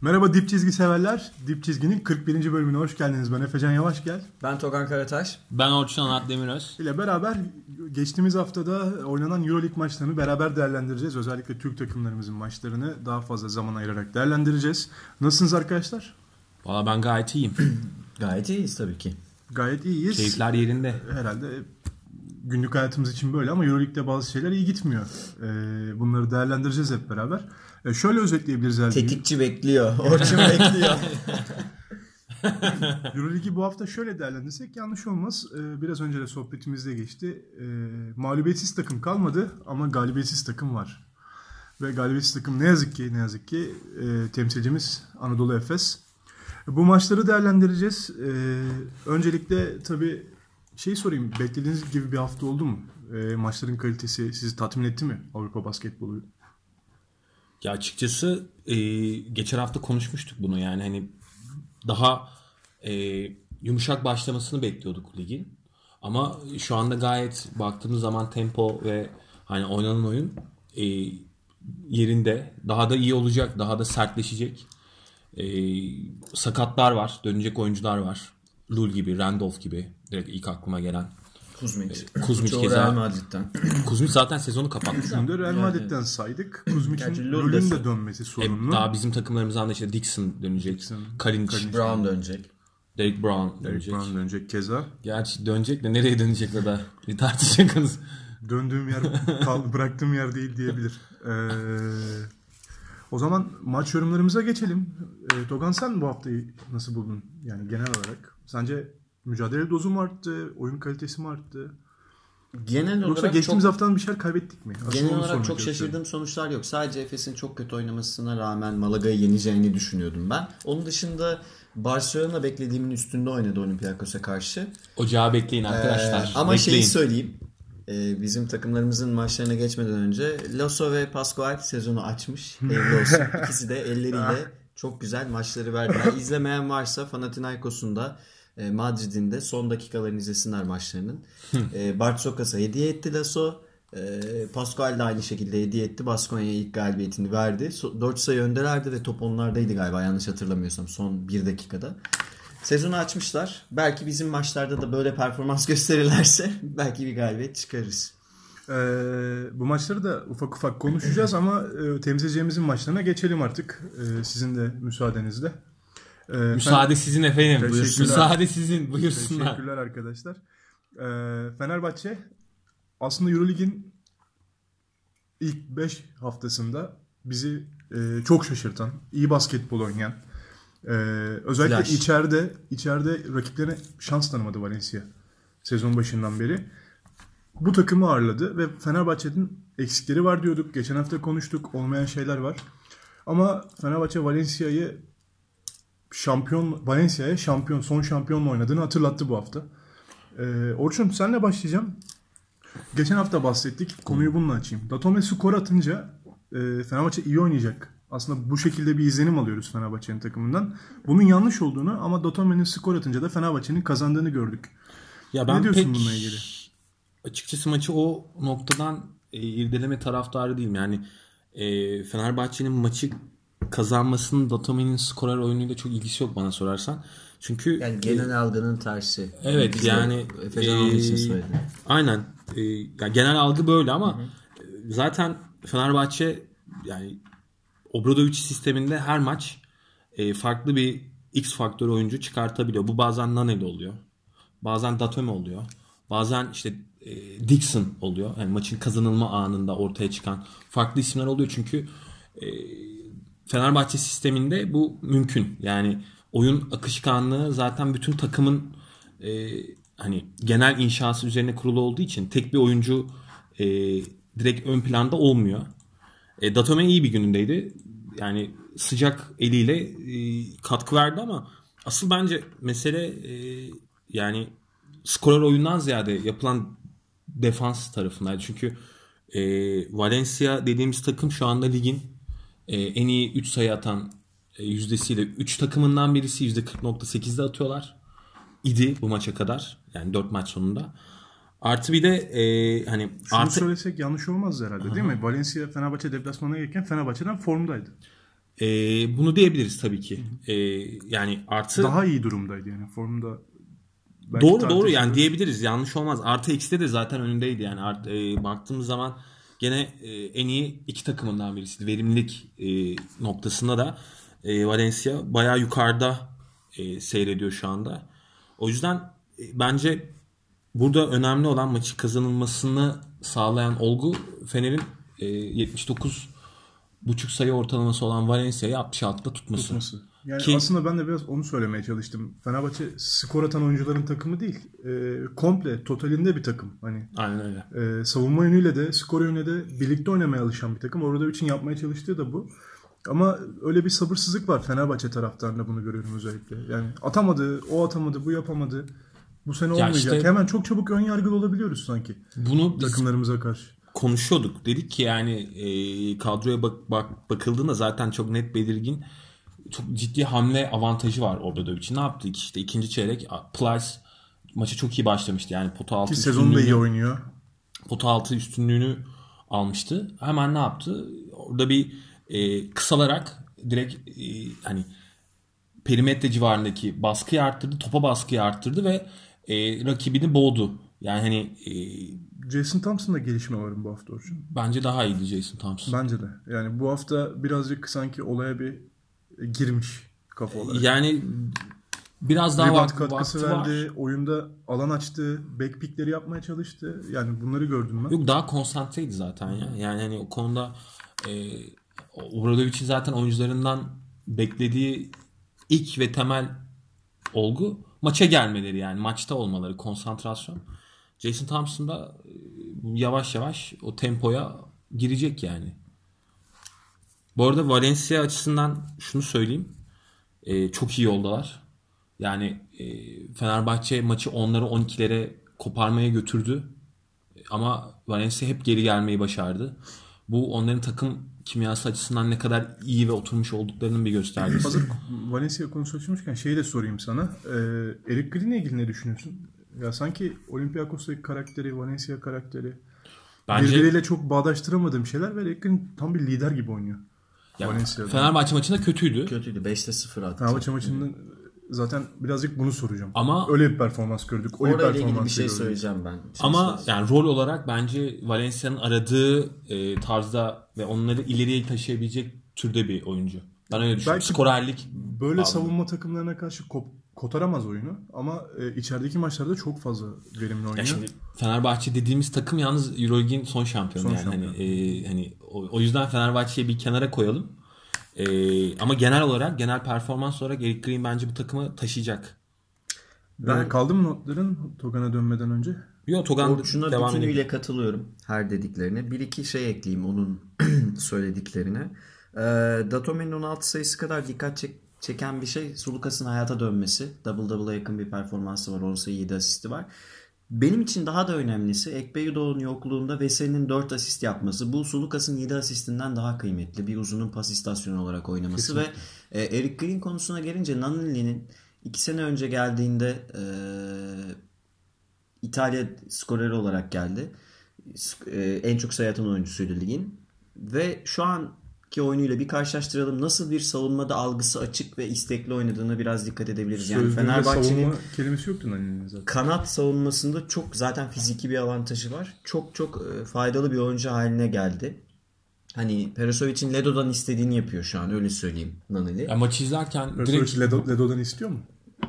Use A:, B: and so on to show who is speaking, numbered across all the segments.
A: Merhaba Dip Çizgi severler. Dip Çizgi'nin 41. bölümüne hoş geldiniz. Ben Efecan Yavaş gel.
B: Ben Togan Karataş.
C: Ben Orçun Anat Demiröz.
A: ile beraber geçtiğimiz haftada oynanan Euroleague maçlarını beraber değerlendireceğiz. Özellikle Türk takımlarımızın maçlarını daha fazla zaman ayırarak değerlendireceğiz. Nasılsınız arkadaşlar?
C: Valla ben gayet iyiyim.
B: Gayet iyiyiz tabii ki.
A: Gayet iyiyiz.
C: Keyifler yerinde.
A: Herhalde günlük hayatımız için böyle ama Euroleague'de bazı şeyler iyi gitmiyor. Ee, bunları değerlendireceğiz hep beraber. Ee, şöyle özetleyebiliriz herhalde.
B: Tetikçi bekliyor. Orçun bekliyor.
A: Euroleague'i bu hafta şöyle değerlendirsek yanlış olmaz. Ee, biraz önce de sohbetimizde geçti. Ee, mağlubiyetsiz takım kalmadı ama galibiyetsiz takım var. Ve galibiyetsiz takım ne yazık ki ne yazık ki e, temsilcimiz Anadolu Efes. Bu maçları değerlendireceğiz. Ee, öncelikle tabii şey sorayım. Beklediğiniz gibi bir hafta oldu mu? Ee, maçların kalitesi sizi tatmin etti mi Avrupa basketbolu?
C: Ya açıkçası e, geçen hafta konuşmuştuk bunu yani hani daha e, yumuşak başlamasını bekliyorduk ligin. Ama şu anda gayet baktığımız zaman tempo ve hani oynanan oyun e, yerinde. Daha da iyi olacak, daha da sertleşecek. E, sakatlar var, dönecek oyuncular var. Lul gibi, Randolph gibi direkt ilk aklıma gelen.
B: Kuzmic.
C: Kuzmic
B: Çoğu
C: keza.
B: Real Madrid'den.
C: Kuzmic zaten sezonu kapattı.
A: Şimdi de Real Madrid'den saydık. Kuzmic'in rolün
B: de-
A: de dönmesi
C: E,
A: sorunlu.
C: daha bizim takımlarımızdan da işte Dixon dönecek.
A: Dixon,
C: Kalinic,
B: Brown dönecek.
C: Derek Brown dönecek.
A: Brown dönecek keza.
C: Gerçi dönecek de nereye dönecek o da bir tartışacağız.
A: Döndüğüm yer kal, bıraktığım yer değil diyebilir. Ee, o zaman maç yorumlarımıza geçelim. Ee, Togan sen bu haftayı nasıl buldun? Yani genel olarak. Sence mücadele dozu mu arttı? Oyun kalitesi mi arttı?
B: Genel
A: Yoksa
B: olarak
A: geçtiğimiz
B: çok,
A: haftadan bir şeyler kaybettik mi? Aslında
B: genel olarak çok şaşırdığım sonuçlar yok. Sadece Efes'in çok kötü oynamasına rağmen Malaga'yı yeneceğini düşünüyordum ben. Onun dışında Barcelona beklediğimin üstünde oynadı Olympiakos'a karşı.
C: Ocağı bekleyin arkadaşlar.
B: Ee, ama
C: bekleyin.
B: şeyi söyleyeyim. Ee, bizim takımlarımızın maçlarına geçmeden önce Lasso ve Pascual sezonu açmış. Hayırlı olsun. İkisi de elleriyle çok güzel maçları verdiler. İzlemeyen varsa Panathinaikos'un da e, Madrid'in de son dakikalarını izlesinler maçlarının. e, Bart Sokas'a hediye etti Lasso. E, Pascual de aynı şekilde hediye etti. Baskonya'ya ilk galibiyetini verdi. So- 4 sayı öndelerdi ve top onlardaydı galiba yanlış hatırlamıyorsam son 1 dakikada. Sezonu açmışlar. Belki bizim maçlarda da böyle performans gösterirlerse belki bir galibiyet çıkarırız.
A: Ee, bu maçları da ufak ufak konuşacağız ama e, temsilcimizin maçlarına geçelim artık. Ee, sizin de müsaadenizle. Ee,
C: Müsaade sizin efendim. Müsaade sizin. Buyursunlar.
A: Teşekkürler arkadaşlar. Ee, Fenerbahçe aslında Eurolig'in ilk 5 haftasında bizi e, çok şaşırtan, iyi basketbol oynayan, e, özellikle
B: Flash.
A: içeride içeride rakiplerine şans tanımadı Valencia sezon başından beri. Bu takımı ağırladı ve Fenerbahçe'nin eksikleri var diyorduk. Geçen hafta konuştuk. Olmayan şeyler var. Ama Fenerbahçe Valencia'yı şampiyon Valencia'ya şampiyon son şampiyonla oynadığını hatırlattı bu hafta. Ee, Orçun senle başlayacağım. Geçen hafta bahsettik. Konuyu bununla açayım. Datome skor atınca e, Fenerbahçe iyi oynayacak. Aslında bu şekilde bir izlenim alıyoruz Fenerbahçe'nin takımından. Bunun yanlış olduğunu ama Datome'nin skor atınca da Fenerbahçe'nin kazandığını gördük.
C: Ya
A: Ne
C: ben
A: diyorsun
C: pek
A: bununla ilgili?
C: açıkçası maçı o noktadan e, irdeleme taraftarı değilim. Yani e, Fenerbahçe'nin maçı kazanmasının Datome'nin skorer oyunuyla çok ilgisi yok bana sorarsan. Çünkü
B: Yani genel algının tersi.
C: Evet,
B: Biz
C: yani,
B: Efecan onun için
C: e,
B: söyledim.
C: Aynen. Ee, yani genel algı böyle ama e, zaten Fenerbahçe yani Obradovic sisteminde her maç e, farklı bir X faktör oyuncu çıkartabiliyor. Bu bazen Naneli oluyor. Bazen Datome oluyor. Bazen işte e, Dixon oluyor. Yani maçın kazanılma anında ortaya çıkan farklı isimler oluyor çünkü e, Fenerbahçe sisteminde bu mümkün. Yani oyun akışkanlığı zaten bütün takımın e, hani genel inşası üzerine kurulu olduğu için tek bir oyuncu e, direkt ön planda olmuyor. E, Datome iyi bir günündeydi. Yani sıcak eliyle e, katkı verdi ama asıl bence mesele e, yani skorer oyundan ziyade yapılan defans tarafındaydı. Çünkü e, Valencia dediğimiz takım şu anda ligin e, en iyi 3 sayı atan e, yüzdesiyle 3 takımından birisi %40.8'de atıyorlar. idi bu maça kadar. Yani 4 maç sonunda. Artı bir de e, hani
A: Şunu
C: artı
A: söylesek yanlış olmaz herhalde değil mi? Valencia Fenerbahçe deplasmanına gelirken Fenerbahçe'den formdaydı.
C: E, bunu diyebiliriz tabii ki. E, yani artı
A: Daha iyi durumdaydı yani formda. belki
C: doğru doğru yani diyebiliriz. Yanlış olmaz. Artı eksi de zaten önündeydi yani. Art, e, baktığımız zaman gene e, en iyi iki takımından birisiydi. Verimlilik e, noktasında da e, Valencia bayağı yukarıda e, seyrediyor şu anda. O yüzden e, bence burada önemli olan maçı kazanılmasını sağlayan olgu Fener'in e, 79 buçuk sayı ortalaması olan Valencia'yı 66'da tutması.
A: tutması. Yani
C: Ki-
A: aslında ben de biraz onu söylemeye çalıştım. Fenerbahçe skor atan oyuncuların takımı değil. E, komple, totalinde bir takım. Hani
C: Aynen öyle.
A: e, savunma yönüyle de, skor yönüyle de birlikte oynamaya alışan bir takım. Orada için yapmaya çalıştığı da bu. Ama öyle bir sabırsızlık var Fenerbahçe taraftarında bunu görüyorum özellikle. Yani atamadı, o atamadı, bu yapamadı. Bu sene olmayacak.
C: işte-
A: Hemen çok çabuk ön yargılı olabiliyoruz sanki
C: Bunu
A: takımlarımıza karşı.
C: konuşuyorduk. Dedik ki yani e, kadroya bak, bak bakıldığında zaten çok net belirgin çok ciddi hamle avantajı var Obradovic'in. Ne yaptı ki işte ikinci çeyrek Plyce maça çok iyi başlamıştı. Yani pota altı
A: Ki sezonu da iyi oynuyor.
C: pota altı üstünlüğünü almıştı. Hemen ne yaptı? Orada bir e, kısalarak direkt e, hani perimetre civarındaki baskıyı arttırdı, topa baskıyı arttırdı ve e, rakibini boğdu. Yani hani e,
A: Jason Thompson'da gelişme var bu hafta Orçun.
C: bence daha iyiydi Jason Thompson.
A: Bence de. Yani bu hafta birazcık sanki olaya bir girmiş kafa olarak.
C: Yani biraz daha
A: Rebound
C: vak-
A: katkısı
C: vakti
A: verdi.
C: var.
A: Oyunda alan açtı. Backpickleri yapmaya çalıştı. Yani bunları gördüm ben.
C: Yok daha konsantreydi zaten ya. Yani hani o konuda e, Obradovic'in zaten oyuncularından beklediği ilk ve temel olgu maça gelmeleri yani maçta olmaları, konsantrasyon. Jason Thompson da e, yavaş yavaş o tempoya girecek yani. Bu arada Valencia açısından şunu söyleyeyim. E, çok iyi yoldalar. Yani e, Fenerbahçe maçı onları 12'lere koparmaya götürdü. Ama Valencia hep geri gelmeyi başardı. Bu onların takım kimyası açısından ne kadar iyi ve oturmuş olduklarının bir göstergesi.
A: Hazır Valencia konusu açılmışken şeyi de sorayım sana. Ee, Eric Green'le ilgili ne düşünüyorsun? Ya sanki Olympiakos'taki karakteri, Valencia karakteri
C: Bence
A: birbiriyle çok bağdaştıramadığım şeyler ve Eric Green tam bir lider gibi oynuyor.
C: Ya,
A: Valencia'da.
C: Fenerbahçe maçında kötüydü.
B: Kötüydü. 5'te 0 attı.
A: Fenerbahçe maçında zaten birazcık bunu soracağım.
C: Ama-
A: öyle bir performans gördük. Oyun
B: Orayla ilgili bir şey
A: gördük.
B: söyleyeceğim ben.
C: Ama yani rol olarak bence Valencia'nın aradığı e, tarzda ve onları ileriye taşıyabilecek türde bir oyuncu. Ben öyle düşünüyorum.
A: Belki
C: Skorerlik
A: Böyle
C: bağlamında.
A: savunma takımlarına karşı kop- kotaramaz oyunu ama e, içerideki maçlarda çok fazla verimli oynuyor.
C: Ya şimdi Fenerbahçe dediğimiz takım yalnız Euroleague'in son şampiyonu
A: Son
C: yani
A: şampiyon.
C: hani e, hani o, o yüzden Fenerbahçe'yi bir kenara koyalım. E, ama genel olarak genel performans olarak Eric Green bence bu takımı taşıyacak.
A: ben...
B: Ben-
A: kaldı mı notların Togan'a dönmeden önce?
C: Yo Togan
B: Orçun'a
C: devam
B: bütünüyle katılıyorum her dediklerine. Bir iki şey ekleyeyim onun söylediklerine. Ee, Datome'nin 16 sayısı kadar dikkat çek- çeken bir şey Sulukas'ın hayata dönmesi. Double double'a yakın bir performansı var. 10 sayı 7 asisti var. Benim için daha da önemlisi Ekpeyudo'nun yokluğunda Veseli'nin 4 asist yapması. Bu Sulukas'ın 7 asistinden daha kıymetli. Bir uzunun pas istasyonu olarak oynaması ve e, Eric Green konusuna gelince Nannini'nin 2 sene önce geldiğinde e, İtalya skoreri olarak geldi. E, En çok sayı atan oyuncusuydu ligin. Ve şu anki oyunuyla bir karşılaştıralım. Nasıl bir savunmada algısı açık ve istekli oynadığına biraz dikkat edebiliriz. Yani Fenerbahçe'nin
A: kelimesi yoktu Nani'nin zaten.
B: kanat savunmasında çok zaten fiziki bir avantajı var. Çok çok e, faydalı bir oyuncu haline geldi. Hani Perisovic'in Ledo'dan istediğini yapıyor şu an öyle söyleyeyim Naneli.
C: Ya maçı izlerken direkt
A: Direkt... Ledo, Ledo'dan istiyor mu?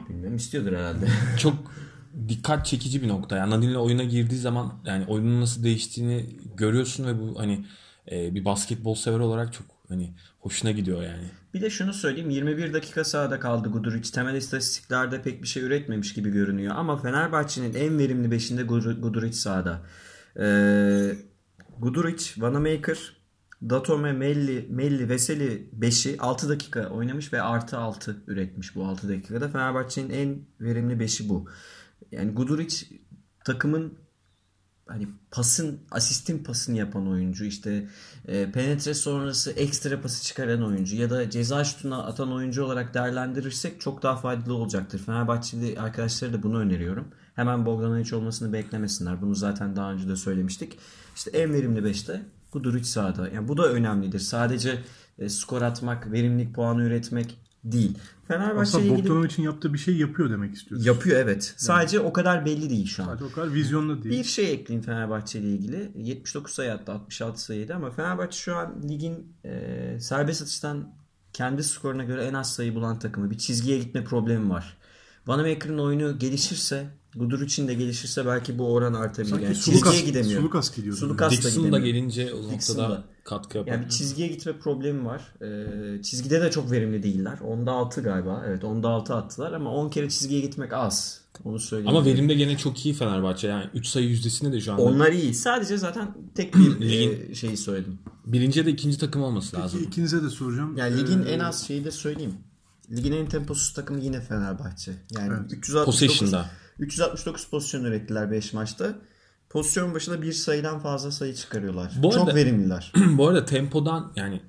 B: Bilmem istiyordur herhalde.
C: çok dikkat çekici bir nokta. Yani Nadine oyuna girdiği zaman yani oyunun nasıl değiştiğini görüyorsun ve bu hani e, bir basketbol sever olarak çok hani hoşuna gidiyor yani.
B: Bir de şunu söyleyeyim 21 dakika sahada kaldı Guduric. Temel istatistiklerde pek bir şey üretmemiş gibi görünüyor. Ama Fenerbahçe'nin en verimli beşinde Gudur- Guduric sahada. Ee, Guduric, Vanamaker, Datome, Melli, Melli, Veseli 5'i 6 dakika oynamış ve artı 6 üretmiş bu 6 dakikada. Fenerbahçe'nin en verimli 5'i bu. Yani Guduric takımın hani pasın asistin pasını yapan oyuncu işte e, penetre sonrası ekstra pası çıkaran oyuncu ya da ceza şutuna atan oyuncu olarak değerlendirirsek çok daha faydalı olacaktır. Fenerbahçeli arkadaşlara da bunu öneriyorum. Hemen Bogdanovic olmasını beklemesinler. Bunu zaten daha önce de söylemiştik. İşte en verimli 5'te Guduric sahada. Yani bu da önemlidir. Sadece e, skor atmak, verimlilik puanı üretmek değil. Fenerbahçe
A: Aslında
B: ilgili
A: Bogdanovic'in yaptığı bir şey yapıyor demek istiyorsun.
B: yapıyor evet. Sadece o kadar belli değil şu an.
A: Sadece o kadar vizyonlu değil.
B: Bir şey ekleyeyim Fenerbahçe ile ilgili. 79 sayı attı 66 sayıydı ama Fenerbahçe şu an ligin e, serbest atıştan kendi skoruna göre en az sayı bulan takımı. Bir çizgiye gitme problemi var. Vanamaker'ın oyunu gelişirse, Guduric'in de gelişirse belki bu oran artabilir.
A: Sanki
B: Yani çizgiye gidemiyor.
A: Sulukas gidiyordu.
B: Sulukas da
C: Dixon da
B: gidemiyor.
C: gelince o noktada
B: da.
C: katkı yapar.
B: Yani bir çizgiye gitme problemi var. Ee, çizgide de çok verimli değiller. Onda 6 galiba. Evet onda 6 attılar ama 10 kere çizgiye gitmek az. Onu söyleyeyim.
C: Ama verimde gene çok iyi Fenerbahçe. Yani 3 sayı yüzdesinde de şu anda.
B: Onlar iyi. Sadece zaten tek bir
C: Ligin-
B: e, şeyi söyledim.
C: Birinci da ikinci takım olması
A: Peki
C: lazım.
A: ikinize de soracağım.
B: Yani ligin
A: Ee,
B: en az şeyi de söyleyeyim. Ligin en temposuz takımı yine Fenerbahçe. Yani
A: Evet.
B: 369,
C: Possession'da.
B: 369 pozisyon ürettiler 5 maçta. Pozisyon başına bir sayıdan fazla sayı çıkarıyorlar.
C: Bu
B: Çok
C: arada-
B: verimliler.
C: Bu arada tempodan yani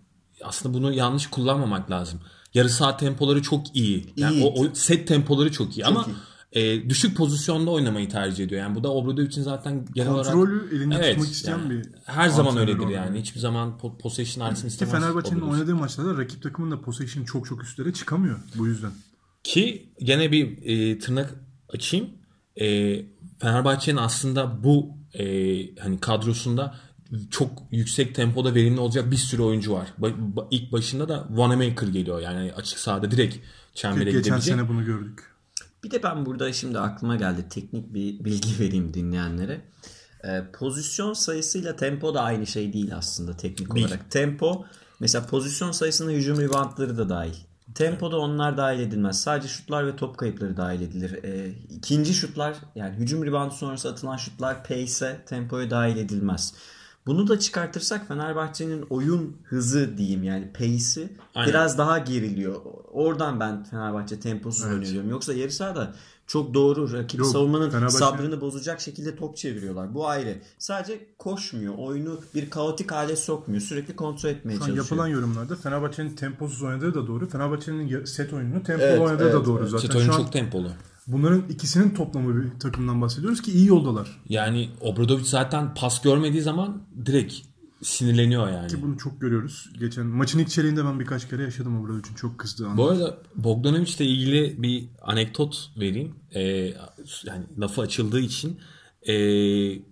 C: aslında bunu yanlış kullanmamak lazım. Yarı saat tempoları çok iyi. Yani
B: İyi.
C: o, o set tempoları çok iyi ama
B: iyi.
C: e, düşük pozisyonda oynamayı tercih ediyor. Yani bu da Obradoviç'in zaten genel olarak
A: Kontrolü elinde
C: Evet,
A: tutmak isteyen
C: yani
A: bir
C: her zaman öyledir
A: olarak.
C: yani. Hiçbir zaman po- possession artsın
A: Ki
C: istemez.
A: Fenerbahçe'nin oynadığı maçlarda rakip takımın da possession çok çok üstlere çıkamıyor bu yüzden.
C: Ki gene bir e, tırnak açayım. E, Fenerbahçe'nin aslında bu e, hani kadrosunda çok yüksek tempoda verimli olacak bir sürü oyuncu var. Ba- ba- ilk başında da Wanamaker geliyor. Yani açık sahada direkt çembere
A: Geçen
C: gidebilecek.
A: sene bunu gördük.
B: Bir de ben burada şimdi aklıma geldi teknik bir bilgi vereyim dinleyenlere. Ee, pozisyon sayısıyla tempo da aynı şey değil aslında teknik
C: Değil.
B: olarak. Tempo mesela pozisyon sayısına hücum reboundları da dahil. Tempoda onlar dahil edilmez. Sadece şutlar ve top kayıpları dahil edilir. Ee, ikinci şutlar yani hücum reboundu sonrası atılan şutlar pace'e tempoya dahil edilmez. Bunu da çıkartırsak Fenerbahçe'nin oyun hızı diyeyim yani pace'i biraz daha geriliyor. Oradan ben Fenerbahçe temposuz
A: Evet.
B: oynuyor diyorum. Yoksa yarı sahada çok doğru rakip
A: Yok,
B: savunmanın
A: Fenerbahçe-
B: sabrını bozacak şekilde top çeviriyorlar. Bu ayrı. Sadece koşmuyor. Oyunu bir kaotik hale sokmuyor. Sürekli kontrol etmeye
A: Şu an
B: çalışıyor.
A: yapılan yorumlarda Fenerbahçe'nin temposuz oynadığı da doğru. Fenerbahçe'nin set oyununu tempolu
B: Evet,
A: oynadığı
B: evet,
A: da doğru
B: evet.
A: zaten.
C: Set oyunu
A: Şu an
C: çok tempolu.
A: bunların ikisinin toplamı bir takımdan bahsediyoruz ki iyi yoldalar.
C: Yani Obradovic zaten pas görmediği zaman direkt sinirleniyor yani.
A: Ki bunu çok görüyoruz. Geçen maçın ilk çeyreğinde ben birkaç kere yaşadım o için çok kızdı.
C: Bu arada Bogdanovic ile ilgili bir anekdot vereyim. Ee, yani lafı açıldığı için ee,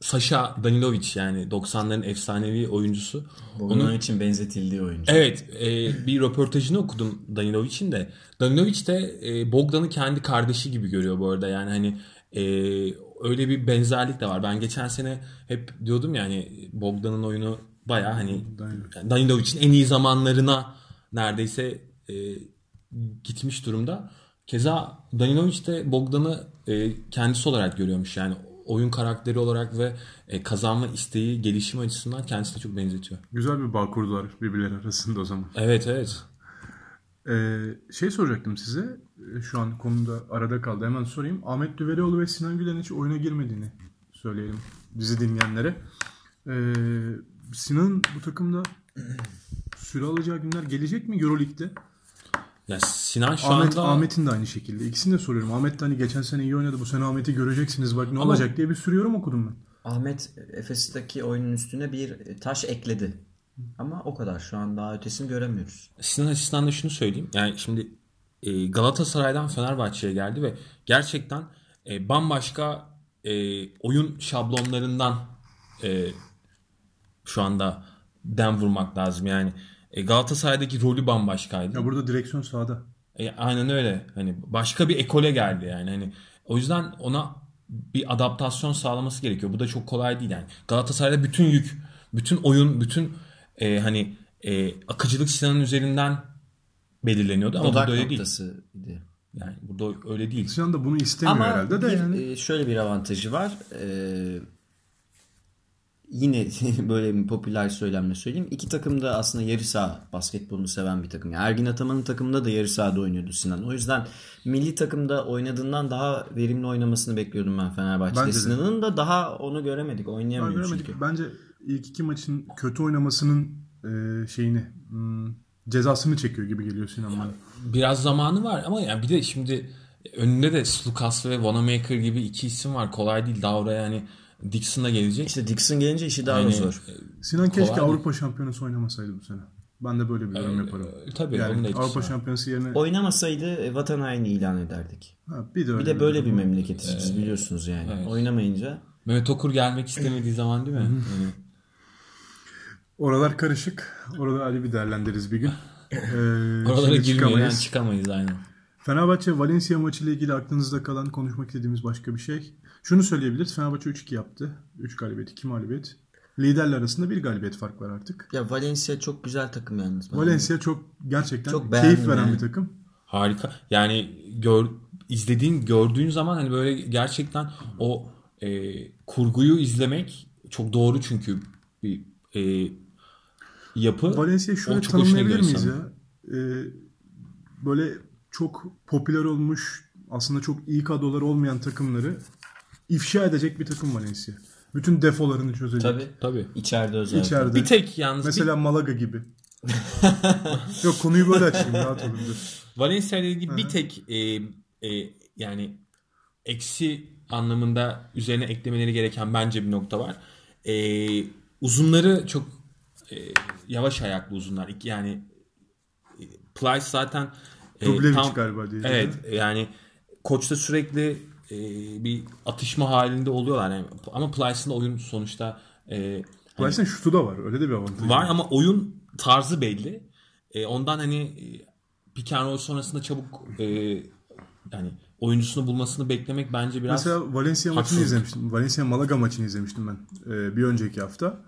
C: Sasha Danilovic yani 90'ların efsanevi oyuncusu.
B: Onun için benzetildiği oyuncu.
C: Evet e, bir röportajını okudum Danilovic'in de. Danilovic de e, Bogdan'ı kendi kardeşi gibi görüyor bu arada. Yani hani e, öyle bir benzerlik de var. Ben geçen sene hep diyordum yani Bogdan'ın oyunu baya hani Danilovic'in en iyi zamanlarına neredeyse e, gitmiş durumda. Keza Danilovic de Bogdan'ı e, kendisi olarak görüyormuş. Yani oyun karakteri olarak ve e, kazanma isteği, gelişim açısından kendisine çok benzetiyor.
A: Güzel bir bağ kurdular birbirleri arasında o zaman.
C: Evet evet.
A: Ee, şey soracaktım size. Ee, Şu an konuda arada kaldı. Hemen sorayım. Ahmet Düvelioğlu ve Sinan Güler'in hiç oyuna girmediğini söyleyelim bizi dinleyenlere. Ee, Sinan bu takımda süre alacağı günler gelecek mi Euroleague'de?
C: Ya Sinan şu
A: Ahmet,
C: anda
A: Ahmet'in de aynı şekilde. İkisini de soruyorum. Ahmet de hani geçen sene iyi oynadı. Bu sene Ahmet'i göreceksiniz bak ne
C: Ama-
A: olacak diye bir sürü yorum okudum ben.
B: Ahmet Efes'teki oyunun üstüne bir taş ekledi. Ama o kadar. Şu an daha ötesini göremiyoruz.
C: Sinan açısından da şunu söyleyeyim. Yani şimdi e, Galatasaray'dan Fenerbahçe'ye geldi ve gerçekten e, bambaşka e, oyun şablonlarından şu anda dem vurmak lazım. Yani Galatasaray'daki rolü bambaşkaydı.
A: Ya burada direksiyon sağda.
C: E, aynen öyle. Hani başka bir ekole geldi yani. Hani o yüzden ona bir adaptasyon sağlaması gerekiyor. Bu da çok kolay değil yani. Galatasaray'da bütün yük, bütün oyun, bütün e, hani e, akıcılık Sinan'ın üzerinden belirleniyordu ama
B: Odak
C: burada öyle değil. Yani burada öyle değil.
A: Sinan da bunu istemiyor
B: Ama
A: herhalde de
B: bir,
A: yani.
B: e, şöyle bir avantajı var. Ee, yine böyle bir popüler söylemle söyleyeyim. İki takım da aslında yarı saha basketbolunu seven bir takım. Yani Ergin Ataman'ın takımında da yarı sahada oynuyordu Sinan. O yüzden milli takımda oynadığından daha verimli oynamasını bekliyordum ben Fenerbahçe'de.
A: Bence de.
B: Sinan'ın da daha onu göremedik.
A: Ben
B: Oynayamıyor
A: göremedik.
B: çünkü.
A: Bence ilk iki maçın kötü oynamasının e, şeyini hmm, cezasını çekiyor gibi geliyor Sinan bana.
C: Biraz zamanı var ama yani bir de şimdi önünde de Slukas ve Wanamaker gibi iki isim var. Kolay değil. Daha oraya yani Dixon'la gelecek.
B: İşte Dixon gelince işi daha da
C: Yani,
B: zor.
A: Sinan keşke
C: Kolay
A: Avrupa Şampiyonası oynamasaydı bu sene. Ben de böyle bir yorum yaparım.
C: e, tabii, da
A: yani
C: etkisi
A: Avrupa
C: var.
A: Şampiyonası yerine
B: Oynamasaydı e, vatan haini ilan ederdik.
A: ha, bir de öyle
B: Bir de böyle bir
A: durum.
B: memleketiz biz biliyorsunuz yani. Oynamayınca
C: Mehmet Okur gelmek istemediği zaman değil mi? Yani,
A: Oralar karışık. Orada Ali bir değerlendiririz bir gün. Ee,
C: oralara girmeden
A: çıkamayız.
C: aynen.
A: Fenerbahçe Valencia maçı ile ilgili aklınızda kalan konuşmak istediğimiz başka bir şey. Şunu söyleyebiliriz. Fenerbahçe 3-2 yaptı. 3 galibiyet, 2 mağlubiyet. Liderler arasında bir galibiyet fark var artık.
B: ya Valencia çok güzel takım yalnız. Ben-
A: Valencia çok gerçekten
B: Çok
A: keyif veren
B: yani.
A: bir takım.
C: Harika. Yani gör, izlediğin, gördüğün zaman hani böyle gerçekten o e, kurguyu izlemek çok doğru çünkü bir e, yapı.
A: Valencia'yı şöyle tanımlayabilir miyiz ya? Ee, böyle çok popüler olmuş, aslında çok iyi kadroları olmayan takımları ifşa edecek bir takım Valencia. Bütün defolarını çözecek.
B: Tabii.
C: Tabii.
B: İçeride özellikle.
A: İçeride.
C: Bir tek yalnız bir-
A: Mesela Malaga gibi. Yok konuyu böyle açayım rahat olun. dur.
C: Valencia ile ilgili bir tek e, e, yani eksi anlamında üzerine eklemeleri gereken bence bir nokta var. E, uzunları çok e, yavaş ayaklı uzunlar. Yani e, Plyce zaten e,
A: Dublevic
C: tam-
A: galiba diye.
C: Evet yani koçta sürekli e, bir atışma halinde oluyorlar. Yani, ama Plyce'ın oyun sonuçta e,
A: Plyce'ın şutu da var. Öyle de bir avantajı.
C: Var ama oyun tarzı belli. E, ondan hani e, pick and roll sonrasında çabuk e, yani oyuncusunu bulmasını beklemek bence biraz
A: Mesela Valencia maçını
C: haksızlık.
A: izlemiştim. Valencia Malaga maçını izlemiştim ben ee, bir önceki hafta.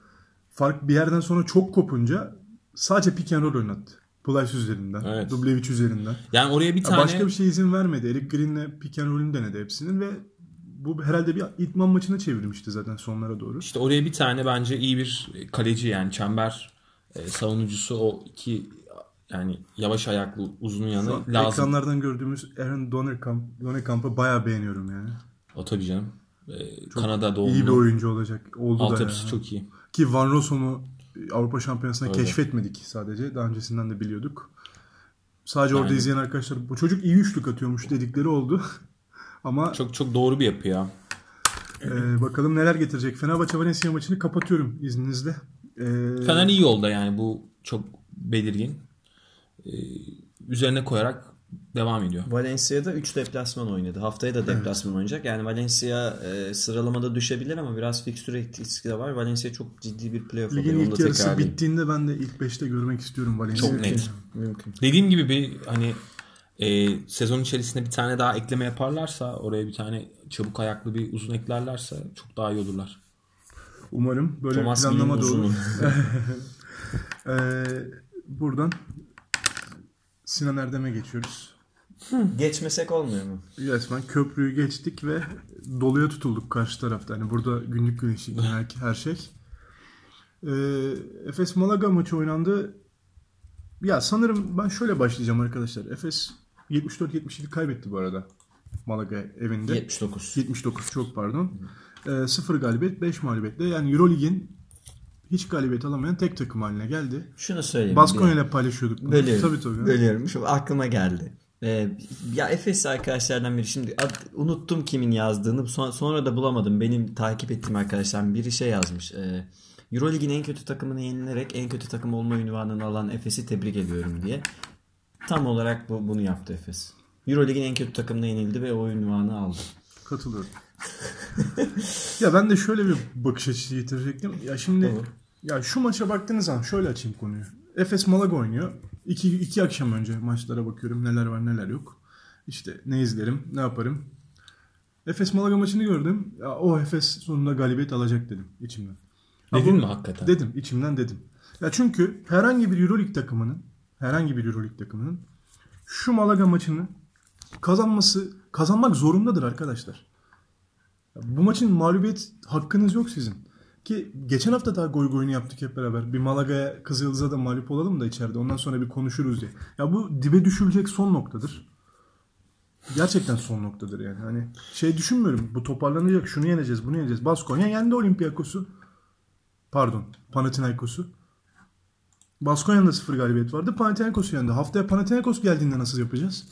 A: Fark bir yerden sonra çok kopunca sadece pick and roll oynattı. Plyce üzerinden,
C: Evet.
A: Dublevic üzerinden.
C: yani oraya bir tane
A: Başka bir şey izin vermedi. Eric Green'le pick and roll'ünü denedi hepsinin ve bu herhalde bir idman maçına çevirmişti zaten sonlara doğru.
C: işte oraya bir tane bence iyi bir kaleci yani çember e, savunucusu o iki yani yavaş ayaklı uzunun
A: Şu
C: yanı
A: an
C: lazım.
A: Ekranlardan gördüğümüz Aaron Donnerkamp, Donnerkamp'ı bayağı beğeniyorum yani.
C: O tabii canım. E, Kanada doğumlu.
A: İyi bir oyuncu olacak. Oldu da
C: Altyapısı
A: ya.
C: çok iyi.
A: Ki Van Rosso'nu Avrupa Şampiyonası'nda
C: Öyle.
A: keşfetmedik sadece. Daha öncesinden de biliyorduk. Sadece orada
C: Yani-
A: izleyen arkadaşlar bu çocuk iyi üçlük atıyormuş dedikleri oldu. Ama
C: Çok çok doğru bir yapı ya.
A: e, bakalım neler getirecek. Fenerbahçe Valencia maçını kapatıyorum izninizle. E,
C: Fener iyi yolda yani bu çok belirgin. E, üzerine koyarak devam ediyor.
B: Valencia'da 3 deplasman oynadı. Haftaya da deplasman oynayacak. Yani Valencia e, sıralamada düşebilir ama biraz fikstür etkisi de var. Valencia çok ciddi bir playoff
A: ligin
B: adayı. Da
A: ilk yarısı
B: tekrarlayayım.
A: bittiğinde ben de ilk 5'te görmek istiyorum Valencia'yı.
C: Çok net.
B: Mümkün.
C: Dediğim gibi bir hani e, sezon içerisinde bir tane daha ekleme yaparlarsa oraya bir tane çabuk ayaklı bir uzun eklerlerse çok daha iyi olurlar.
A: Umarım böyle
B: Thomas
A: bir planlama da olur. Ee, buradan Sinan Erdem'e geçiyoruz.
B: Geçmesek olmuyor mu?
A: Resmen köprüyü geçtik ve doluya tutulduk karşı tarafta. Yani burada günlük güneşi her, her şey. Ee, Efes Malaga maçı oynandı. Ya sanırım ben şöyle başlayacağım arkadaşlar. Efes 74-77 kaybetti bu arada. Malaga evinde.
B: 79.
A: 79 çok pardon. Ee, 0 galibiyet 5 mağlubiyetle. Yani Eurolig'in hiç galibiyet alamayan tek takım haline geldi.
B: Şunu söyleyeyim.
A: Baskonya ile paylaşıyorduk bunu.
B: Bölüyorum.
A: Tabii tabii.
B: Bölüyorum. Şu aklıma geldi. Ee, ya Efes arkadaşlardan biri şimdi ad- unuttum kimin yazdığını son- sonra da bulamadım. Benim takip ettiğim arkadaşlardan biri şey yazmış. E, Eurolig'in en kötü takımını yenilerek en kötü takım olma ünvanını alan Efes'i tebrik ediyorum diye. Tam olarak bu, bunu yaptı Efes. Eurolig'in en kötü takımına yenildi ve o ünvanı aldı.
A: Katılıyorum. ya ben de şöyle bir bakış açısı getirecektim. Ya şimdi
B: Olur.
A: Ya şu maça baktığınız zaman şöyle açayım konuyu. Efes Malaga oynuyor. İki, iki akşam önce maçlara bakıyorum neler var neler yok. İşte ne izlerim ne yaparım. Efes Malaga maçını gördüm. Ya o Efes sonunda galibiyet alacak dedim içimden. Ya
C: Dedin mi hakikaten?
A: Dedim içimden dedim. Ya çünkü herhangi bir Euroleague takımının herhangi bir Euroleague takımının şu Malaga maçını kazanması kazanmak zorundadır arkadaşlar. Ya Bu maçın mağlubiyet hakkınız yok sizin. Ki geçen hafta daha goy goyunu yaptık hep beraber. Bir Malaga'ya Kızıldız'a da mağlup olalım da içeride. Ondan sonra bir konuşuruz diye. Ya bu dibe düşülecek son noktadır. Gerçekten son noktadır yani. Hani şey düşünmüyorum. Bu toparlanacak. Şunu yeneceğiz, bunu yeneceğiz. Baskonya yendi Olympiakos'u. Pardon. Panathinaikos'u. Baskonya'nın da sıfır galibiyet vardı. Panathinaikos'u yendi. Haftaya Panathinaikos geldiğinde nasıl yapacağız?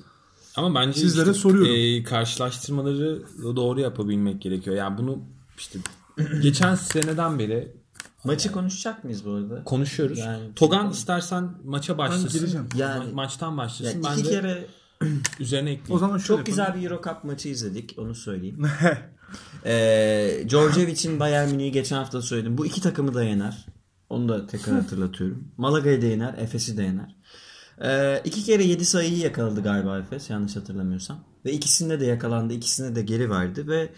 C: Ama bence
A: Sizlere
C: işte,
A: soruyorum.
C: e, karşılaştırmaları doğru yapabilmek gerekiyor. Yani bunu işte geçen seneden beri
B: Maçı konuşacak mıyız bu arada?
C: konuşuyoruz.
B: Yani-
C: Togan istersen maça başlasın.
A: gireceğim.
B: Yani-
C: Ma- maçtan başlasın.
B: Yani
C: ben
B: iki
C: de
B: kere
C: üzerine ekleyeyim.
A: O zaman şöyle
B: çok güzel bir Euro Cup maçı izledik. Onu söyleyeyim. ee, Djordjevic'in Bayern Münih'i geçen hafta söyledim. Bu iki takımı da yener. Onu da tekrar hatırlatıyorum. Malaga'yı da yener. Efes'i de yener. Ee, iki kere 7 sayıyı yakaladı galiba Efes yanlış hatırlamıyorsam. Ve ikisinde de yakalandı. ikisine de geri verdi ve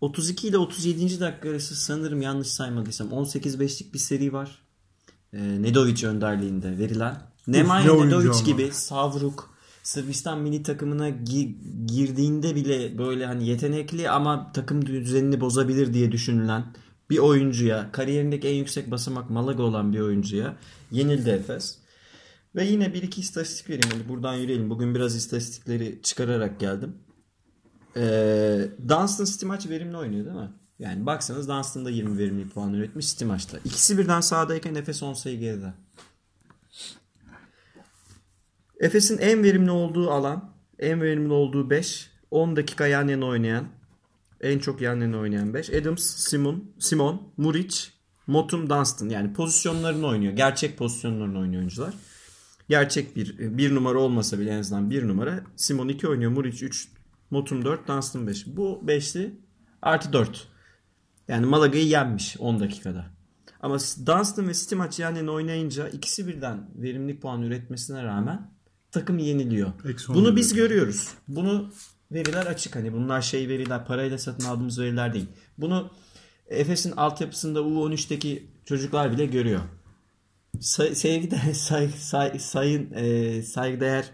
B: 32 ile 37. dakika arası sanırım yanlış saymadıysam 18-5'lik bir seri var. Ee, Nedovic önderliğinde verilen. Nemanja
A: ne
B: Nedovic gibi Savruk Sırbistan milli takımına gi- girdiğinde bile böyle hani yetenekli ama takım düzenini bozabilir diye düşünülen bir oyuncuya, kariyerindeki en yüksek basamak Malaga olan bir oyuncuya yenildi Efes. Ve yine bir iki istatistik vereyim. Hadi buradan yürüyelim. Bugün biraz istatistikleri çıkararak geldim. Ee, Dunstan City maç verimli oynuyor değil mi? Yani baksanız Dunstan da 20 verimli puan üretmiş City maçta. İkisi birden sahadayken Efes 10 sayı geride. Efes'in en verimli olduğu alan, en verimli olduğu 5, 10 dakika yan yana oynayan, en çok yan yana oynayan 5. Adams, Simon, Simon, Muric, Motum, Dunstan. Yani pozisyonlarını oynuyor. Gerçek pozisyonlarını oynuyor oyuncular. Gerçek bir bir numara olmasa bile en azından bir numara. Simon 2 oynuyor. Muric 3, Motum 4, Dunstan 5. Bu 5'li artı 4. Yani Malaga'yı yenmiş 10 dakikada. Ama Dunstan ve City maçı yan yana oynayınca ikisi birden verimlilik puan üretmesine rağmen takım yeniliyor. Bunu biz görüyoruz. Bunu veriler açık hani bunlar şey veriler parayla satın aldığımız veriler değil. Bunu Efes'in altyapısında U13'teki çocuklar bile görüyor. Say, sevgide say, say, sayın e, saygıdeğer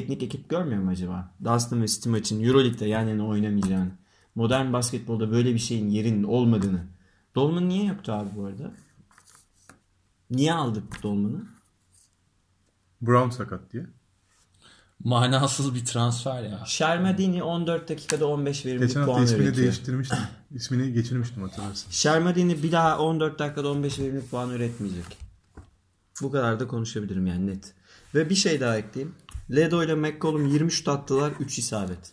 B: teknik ekip görmüyor mu acaba? Dunstan ve City maçın Euroleague'de yan yana oynamayacağını. Modern basketbolda böyle bir şeyin yerinin olmadığını. Dolman niye yoktu abi bu arada? Niye aldık Dolman'ı?
A: Brown sakat diye.
C: Manasız bir transfer ya.
B: Shermadini 14 dakikada 15 verimlilik
A: Geçen hafta
B: puan
A: ismini
B: üretiyor.
A: değiştirmiştim. İsmini geçirmiştim hatırlarsın.
B: Shermadini bir daha 14 dakikada 15 verimlilik puan üretmeyecek. Bu kadar da konuşabilirim yani net. Ve bir şey daha ekleyeyim. Ledo ile McCollum 20 şut attılar 3 isabet.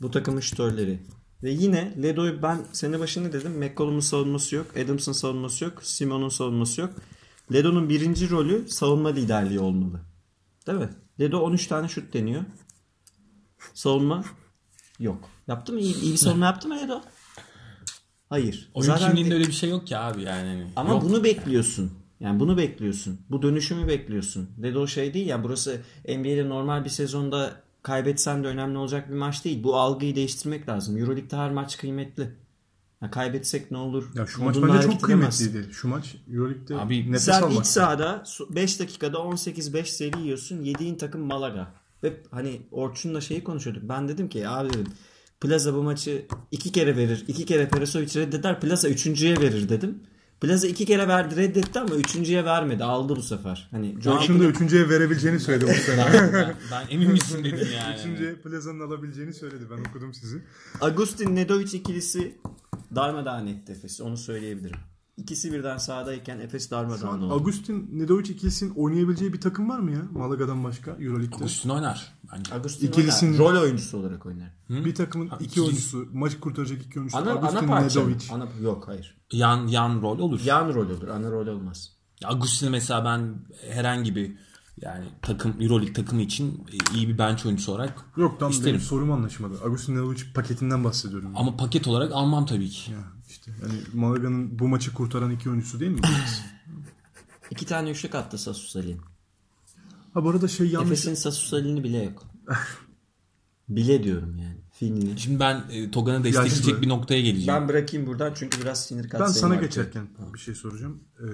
B: Bu takımın şutörleri. Ve yine Ledo'yu ben sene başında dedim. McCollum'un savunması yok. Adams'ın savunması yok. Simon'un savunması yok. Ledo'nun birinci rolü savunma liderliği olmalı. Değil mi? Ledo 13 tane şut deniyor. Savunma yok. Yaptı mı? İyi, iyi bir savunma yaptı mı Ledo? Hayır.
C: Oyun
B: Zaten-
C: kimliğinde öyle bir şey yok ki abi yani.
B: Ama
C: Yok.
B: bunu bekliyorsun. Yani bunu bekliyorsun. Bu dönüşümü bekliyorsun. Dedi o şey değil ya burası NBA'de normal bir sezonda kaybetsen de önemli olacak bir maç değil. Bu algıyı değiştirmek lazım. Euroleague'de her maç kıymetli. Ya kaybetsek ne olur?
A: Ya şu maç bence çok kıymetliydi. Şu maç Euroleague'de
C: Abi,
A: nefes
B: Sen
A: almak.
B: iç sahada 5 dakikada 18-5 seri yiyorsun. Yediğin takım Malaga. Ve hani Orçun'la şeyi konuşuyorduk. Ben dedim ki abi dedim Plaza bu maçı iki kere verir. iki kere Perasovic reddeder. Plaza üçüncüye verir dedim. Plaza iki kere verdi reddetti ama üçüncüye vermedi. Aldı bu sefer. Hani
A: Orçun da üçüncüye verebileceğini söyledi bu sene.
C: ben, ben, ben emin misin dedim yani.
A: Üçüncüye Plaza'nın alabileceğini söyledi. Ben okudum sizi.
B: Agustin Nedovic ikilisi darmadağın etti Efes'i. Onu söyleyebilirim. İkisi birden sahadayken Efes darmadağın oldu.
A: Agustin Nedovic ikilisinin oynayabileceği bir takım var mı ya? Malaga'dan başka Euroleague'de.
C: Agustin oynar bence.
B: Agustin
A: İkilisinin-
B: oynar. rol oyuncusu olarak oynar.
A: Bir takımın iki
C: ikili-
A: oyuncusu, maçı kurtaracak iki oyuncusu.
B: Ana,
A: Agustin
B: ana parça.
A: Nedovic.
B: Ana, yok hayır.
C: Yan yan rol olur.
B: Yan rol olur. Ana rol olmaz.
C: Agustin'e mesela ben herhangi bir yani takım Euroleague takımı için iyi bir bench oyuncusu olarak
A: Yok tam
C: İsterim.
A: benim sorum anlaşmadı. Agustin Nedovic paketinden bahsediyorum.
C: ama paket olarak almam tabii ki.
A: Ya işte yani Malaga'nın bu maçı kurtaran iki oyuncusu değil mi?
B: İki tane üçlük attı Sasus Ali.
A: ha bu arada şey yanlış.
B: Efes'in Sasus Ali'ni bile yok. bile diyorum yani. Filmini.
C: Şimdi ben e, Togan'ı destekleyecek bir noktaya geleceğim.
B: Ben bırakayım buradan çünkü biraz sinir
A: Ben
B: katsayım
A: sana
B: artık.
A: geçerken bir şey soracağım. Ee,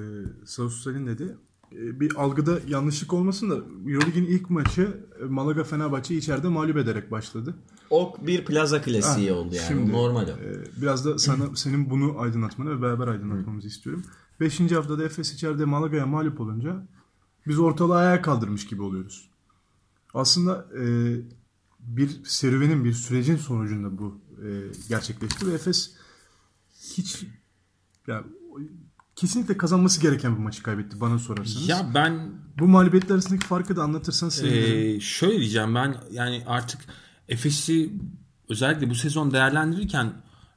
A: Savus Salin dedi. Ee, bir algıda yanlışlık olmasın da Euroleague'in ilk maçı e, Malaga Fenerbahçe içeride mağlup ederek başladı.
B: O bir plaza klasiği
A: Ha,
B: oldu yani.
A: şimdi,
B: Normal o.
A: e, biraz da sana senin bunu aydınlatmanı ve beraber aydınlatmamızı istiyorum. Beşinci haftada Efes içeride Malaga'ya mağlup olunca biz ortalığı ayağa kaldırmış gibi oluyoruz. Aslında e, bir serüvenin, bir sürecin sonucunda bu e, gerçekleşti ve Efes hiç ya, kesinlikle kazanması gereken bir maçı kaybetti bana sorarsanız.
C: Ya ben
A: Bu mağlubiyetler arasındaki farkı da anlatırsan sevinirim.
C: Ee, şöyle diyeceğim ben yani artık Efes'i özellikle bu sezon değerlendirirken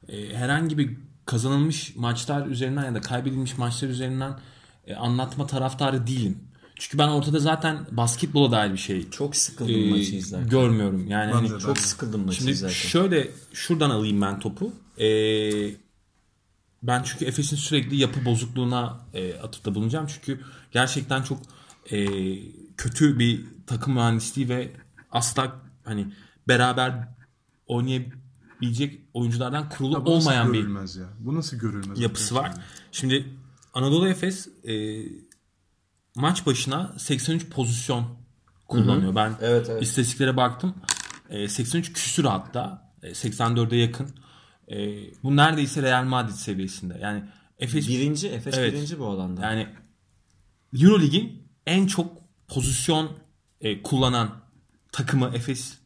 C: e, herhangi bir kazanılmış maçlar üzerinden ya da kaybedilmiş maçlar üzerinden e, anlatma taraftarı değilim. Çünkü ben ortada zaten basketbola dair bir şey
B: Çok sıkıldım
C: e,
B: maçı izlerken.
C: görmüyorum. Yani hani
A: de,
B: Çok sıkıldım maçı
C: Şimdi
B: izlerken.
C: şöyle şuradan alayım ben topu. Ee, ben çünkü Efes'in sürekli yapı bozukluğuna e, atıfta bulunacağım. Çünkü gerçekten çok e, kötü bir takım mühendisliği ve asla hani beraber oynayabilecek oyunculardan kurulu
A: Ya bu nasıl
C: olmayan bir
A: görülmez ya? Bu nasıl görülmez?
C: yapısı var. Şimdi Anadolu Efes e, maç başına 83 pozisyon kullanıyor. Ben
B: Evet, evet.
C: istatistiklere baktım. E, 83 küsür hatta. E, 84'e yakın. E, bu neredeyse Real Madrid seviyesinde. Yani Efes
B: Birinci, Efes
C: Evet.
B: birinci bu alanda.
C: yani Eurolig'in en çok pozisyon e, kullanan takımı Efes.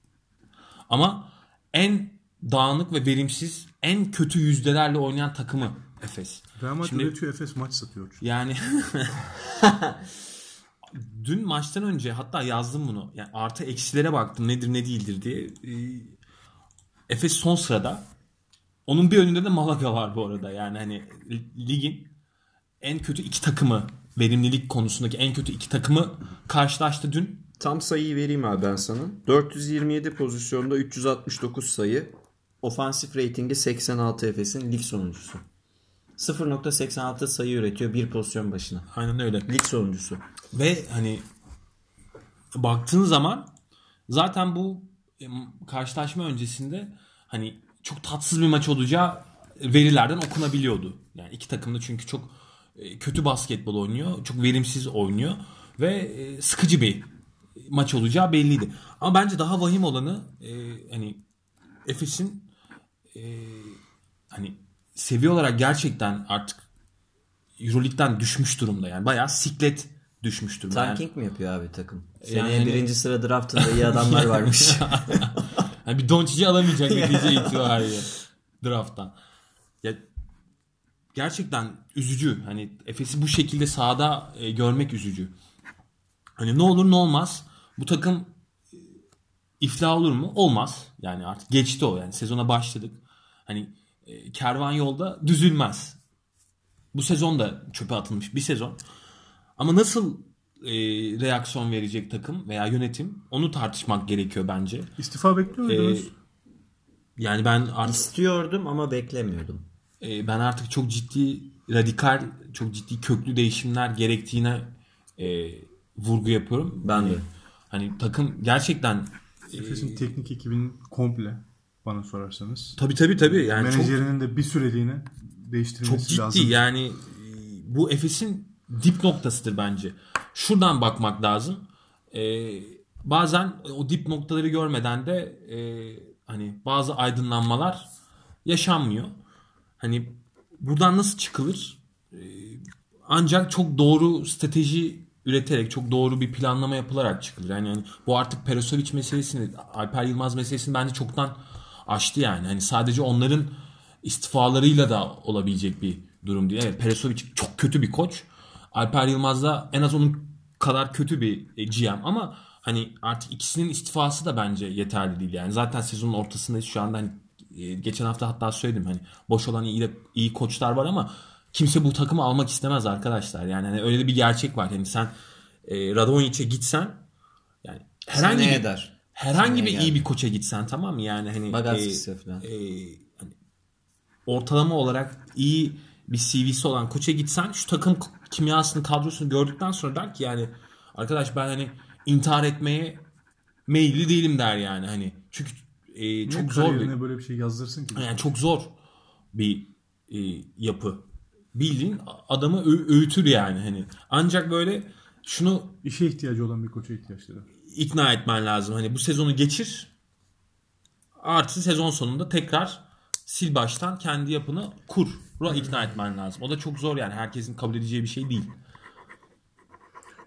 C: Ama en dağınık ve verimsiz, en kötü yüzdelerle oynayan takımı Efes.
A: Real Madrid
C: Şimdi-
A: üretiyor, Efes maç satıyor.
C: Yani dün maçtan önce hatta yazdım bunu. Yani artı eksilere baktım nedir ne değildir diye. Ee, Efes son sırada. Onun bir önünde de Malaga var bu arada. Yani hani ligin en kötü iki takımı verimlilik konusundaki en kötü iki takımı karşılaştı dün.
D: Tam sayıyı vereyim abi ben sana. 427 pozisyonda 369 sayı.
B: Ofansif ratingi 86 Efes'in lig sonuncusu. 0.86 sayı üretiyor bir pozisyon başına.
C: Aynen öyle.
B: Lig sonuncusu.
C: Ve hani baktığın zaman zaten bu e, karşılaşma öncesinde hani çok tatsız bir maç olacağı verilerden okunabiliyordu. Yani iki takım da çünkü çok e, kötü basketbol oynuyor. Çok verimsiz oynuyor. Ve e, sıkıcı bir maç olacağı belliydi. Ama bence daha vahim olanı e, hani Efes'in e, hani seviye olarak gerçekten artık Euroleague'den düşmüş durumda. Yani bayağı siklet düşmüş durumda. Yani-
B: Tanking mi yapıyor abi takım? Seneye
C: Yani-
B: birinci sıra draftında iyi adamlar varmış.
C: Yani bir Doncic'i alamayacak netice itibariyle drafttan. Ya gerçekten üzücü. Hani Efes'i bu şekilde sahada e, görmek üzücü. Hani ne olur ne olmaz. Bu takım e, iflah olur mu? Olmaz. Yani artık geçti o. Yani sezona başladık. Hani e, kervan yolda düzülmez. Bu sezon da çöpe atılmış bir sezon. Ama nasıl e, reaksiyon verecek takım veya yönetim onu tartışmak gerekiyor bence.
A: İstifa bekliyor
C: Ee,
A: muydunuz?
C: yani ben artık
B: İstiyordum ama beklemiyordum.
C: e, ben artık çok ciddi radikal, çok ciddi köklü değişimler gerektiğine e, vurgu yapıyorum.
B: Ben de.
C: Hani takım gerçekten
A: Efes'in teknik ekibinin komple bana sorarsanız.
C: tabii tabii tabii yani çok
A: Menajerinin de bir süreliğine
C: çok
A: değiştirilmesi
C: ciddi
A: lazım.
C: yani e, bu Efes'in dip noktasıdır bence. Şuradan bakmak lazım. E, bazen o dip noktaları görmeden de e, hani bazı aydınlanmalar yaşanmıyor. Hani buradan nasıl çıkılır? E, ancak çok doğru strateji üreterek, çok doğru bir planlama yapılarak çıkılır. Yani, hani bu artık Perosovic meselesini, Alper Yılmaz meselesini bence çoktan aştı yani. Hani sadece onların istifalarıyla da olabilecek bir durum değil. Evet Perosovic çok kötü bir koç. Alper Yılmaz da en az onun kadar kötü bir e, GM ama hani artık ikisinin istifası da bence yeterli değil. Yani zaten sezonun ortasındayız şu anda hani e, geçen hafta hatta söyledim hani boş olan iyi de, iyi koçlar var ama kimse bu takımı almak istemez arkadaşlar. Yani hani öyle bir gerçek var. Yani sen e, Radonjic'e gitsen yani herhangi bir,
B: eder?
C: herhangi
B: Seneye
C: bir
B: gel.
C: iyi bir koça gitsen tamam mı? Yani hani
B: falan.
C: e, hani ortalama olarak iyi bir CV'si olan koça gitsen şu takım kimyasını kadrosunu gördükten sonra der ki yani arkadaş ben hani intihar etmeye meyilli değilim der yani hani çünkü e, çok zor bir
A: böyle bir şey yazdırsın ki?
C: yani çok zor bir e, yapı bildiğin adamı ö- öğütür yani hani ancak böyle şunu
A: İşe ihtiyacı olan bir koça ihtiyaçları.
C: ikna etmen lazım. Hani bu sezonu geçir. Artı sezon sonunda tekrar sil baştan kendi yapını kur. Buna ikna etmen lazım. O da çok zor yani. Herkesin kabul edeceği bir şey değil.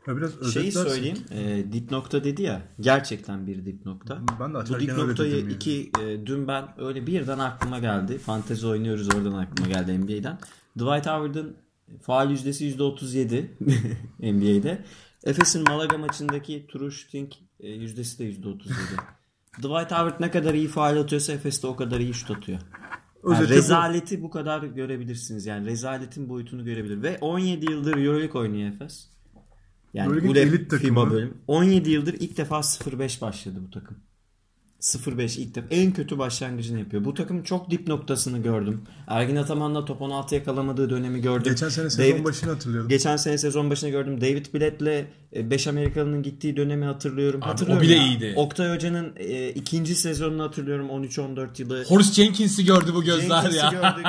A: Ya biraz
B: Şeyi söyleyeyim. E, dip nokta dedi ya. Gerçekten bir dip nokta.
A: Ben de
B: Bu dip noktayı
A: yani.
B: iki e, dün ben öyle birden aklıma geldi. Fantezi oynuyoruz oradan aklıma geldi NBA'den. Dwight Howard'ın faal yüzdesi %37 NBA'de. Efes'in Malaga maçındaki true shooting e, yüzdesi de %37. Dwight Howard ne kadar iyi faal atıyorsa Efes de o kadar iyi şut atıyor. Yani
A: Özeti bu.
B: rezaleti bu kadar görebilirsiniz. Yani rezaletin boyutunu görebilir. Ve 17 yıldır Euroleague oynuyor Efes. Yani
A: Euroleague
B: ULEP
A: elit takımı.
B: Bölüm. 17 yıldır ilk defa 0-5 başladı bu takım. 0-5 ilk defa en kötü başlangıcını yapıyor. Bu takım çok dip noktasını gördüm. Ergin Ataman'la top 16 yakalamadığı dönemi gördüm.
A: Geçen sene sezon
B: David-
A: başını hatırlıyorum.
B: Geçen sene sezon başına gördüm. David Blatt'le 5 Amerikalı'nın gittiği dönemi hatırlıyorum.
C: Abi,
B: hatırlıyorum
C: o bile
B: ya.
C: iyiydi.
B: Oktay Hoca'nın e, ikinci sezonunu hatırlıyorum 13-14 yılı.
C: Horace Jenkins'i gördü bu gözler
B: Jenkins'i
C: ya.
B: gördük.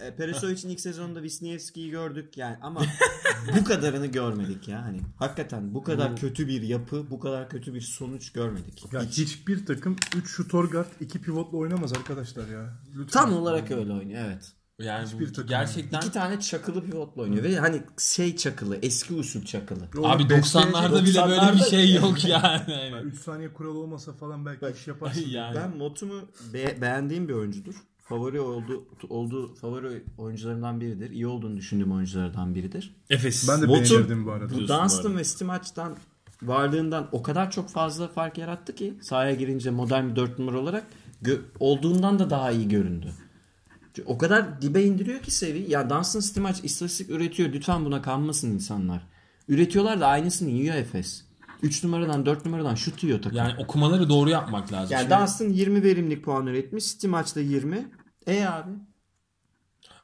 B: E, Perisovic'in ilk sezonunda Wisniewski'yi gördük yani ama bu kadarını görmedik ya hani. Hakikaten bu kadar kötü bir yapı, bu kadar kötü bir sonuç görmedik.
A: Ya
B: Hiç.
A: hiçbir takım 3 şutör guard 2 pivotla oynamaz arkadaşlar ya. Lütfen.
B: Tam olarak öyle oynuyor evet.
C: Yani
A: Hiçbir takım
C: gerçekten
B: İki tane çakılı pivotla oynuyor ve hani şey çakılı, eski usul çakılı.
C: abi 90'larda bile böyle bir
B: 90'larda
C: şey yok yani.
A: 3 saniye kuralı olmasa falan belki iş yaparsın.
C: yani.
B: Ben Motum'u be- beğendiğim bir oyuncudur. Favori oldu olduğu favori oyuncularından biridir. İyi olduğunu düşündüğüm oyunculardan biridir.
C: Efes.
A: Ben de
B: Motum-
A: beğenirdim bu arada.
B: Bu Dunstan ve Stimaç'tan varlığından o kadar çok fazla fark yarattı ki sahaya girince modern bir 4 numara olarak olduğundan da daha iyi göründü. O kadar dibe indiriyor ki seviye. Ya Dunstan Stimaç istatistik üretiyor. Lütfen buna kanmasın insanlar. Üretiyorlar da aynısını yiyor Efes. 3 numaradan 4 numaradan şut yiyor takım.
C: Yani okumaları doğru yapmak lazım.
B: Yani
C: Şimdi-
B: Dunstan 20 verimlilik puan üretmiş. Stimaç da 20. E abi.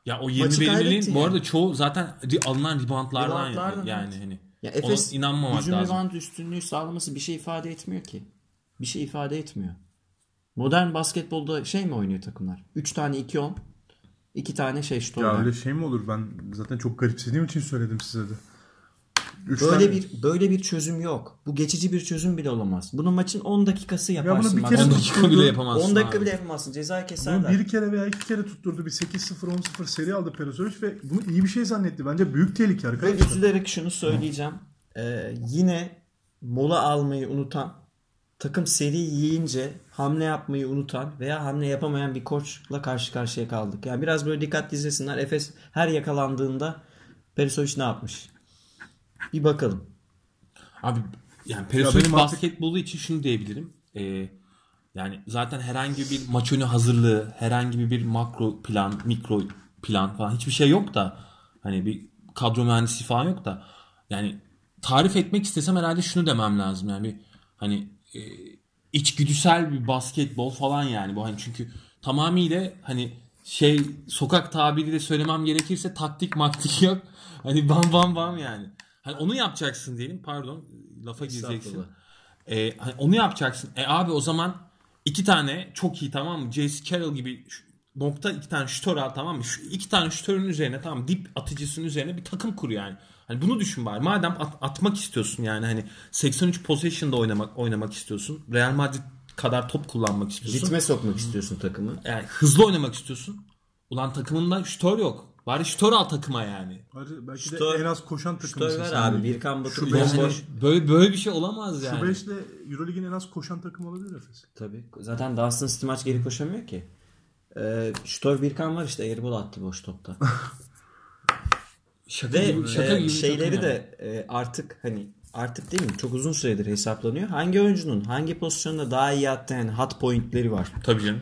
C: ya o 20
B: Maçı kaybetti
C: verimliliğin bu
B: yani.
C: arada çoğu zaten alınan reboundlardan
B: Reboundlardan,
C: yani
B: evet.
C: hani.
B: Ya Efes
C: inanmamak
B: hücum
C: lazım.
B: rebound üstünlüğü sağlaması bir şey ifade etmiyor ki. Bir şey ifade etmiyor. Modern basketbolda şey mi oynuyor takımlar? 3 tane 2-10. 2 tane şey şut
A: Ya öyle şey mi olur? Ben zaten çok garipsediğim için söyledim size de. Üç
B: Böyle
A: tane-
B: bir böyle bir çözüm yok. Bu geçici bir çözüm bile olamaz. Bunu maçın 10 dakikası yaparsın.
A: bir
B: bak.
A: kere
C: 10
A: de-
C: dakika bile yapamazsın
B: 10 dakika
C: abi.
B: bile yapamazsın. Cezayı
A: Bunu
B: keserler.
A: bir kere veya iki kere tutturdu. Bir 8-0 10-0 seri aldı Perozovic ve bunu iyi bir şey zannetti. Bence büyük tehlike
B: Ve
A: arkadaşlar.
B: üzülerek şunu söyleyeceğim. Ee, yine mola almayı unutan, takım seri yiyince hamle yapmayı unutan veya hamle yapamayan bir koçla karşı karşıya kaldık. Yani biraz böyle dikkatli izlesinler. Efes her yakalandığında Perisovic ne yapmış? Bir bakalım.
C: Abi yani
A: artık-
C: basketbolu için şunu diyebilirim. Ee, yani zaten herhangi bir maç önü hazırlığı, herhangi bir makro plan, mikro plan falan hiçbir şey yok da hani bir kadro mühendisi falan yok da yani tarif etmek istesem herhalde şunu demem lazım yani bir hani e, içgüdüsel bir basketbol falan yani bu hani çünkü tamamıyla hani şey sokak tabiriyle söylemem gerekirse taktik maktik yok. Hani bam bam bam yani. Hani onu yapacaksın diyelim. Pardon lafa gireceksin. Ee, hani onu yapacaksın. E abi o zaman iki tane çok iyi tamam mı? J.C. Carroll gibi nokta iki tane şutör al tamam mı? Şu iki tane şutörün üzerine tamam dip atıcısının üzerine bir takım kur yani. Hani bunu düşün bari. Madem at- atmak istiyorsun yani hani 83 possession'da oynamak oynamak istiyorsun. Real Madrid kadar top kullanmak istiyorsun.
B: Ritme sokmak istiyorsun takımı.
C: Yani hızlı oynamak istiyorsun. Ulan takımında şutör yok. Bari şutör al takıma yani.
A: Hadi belki
B: Şutör-
A: de en az koşan takımı.
B: Şutör ver abi. Birkan Batur
A: Şu
C: Yani böyle böyle bir şey olamaz yani.
A: Şu 5 ile Euroleague'in en az koşan takım olabilir Efes.
B: Tabii. Zaten Dunstan Stimaç geri koşamıyor ki. Ee, Şutör Birkan var işte airball attı boş topta.
C: Şaka
B: Ve
C: gibi, şaka
B: e,
C: gibi
B: şeyleri
C: yani.
B: de e, artık hani artık değil mi çok uzun süredir hesaplanıyor. Hangi oyuncunun hangi pozisyonda daha iyi attığı yani hot pointleri var.
C: Tabii canım.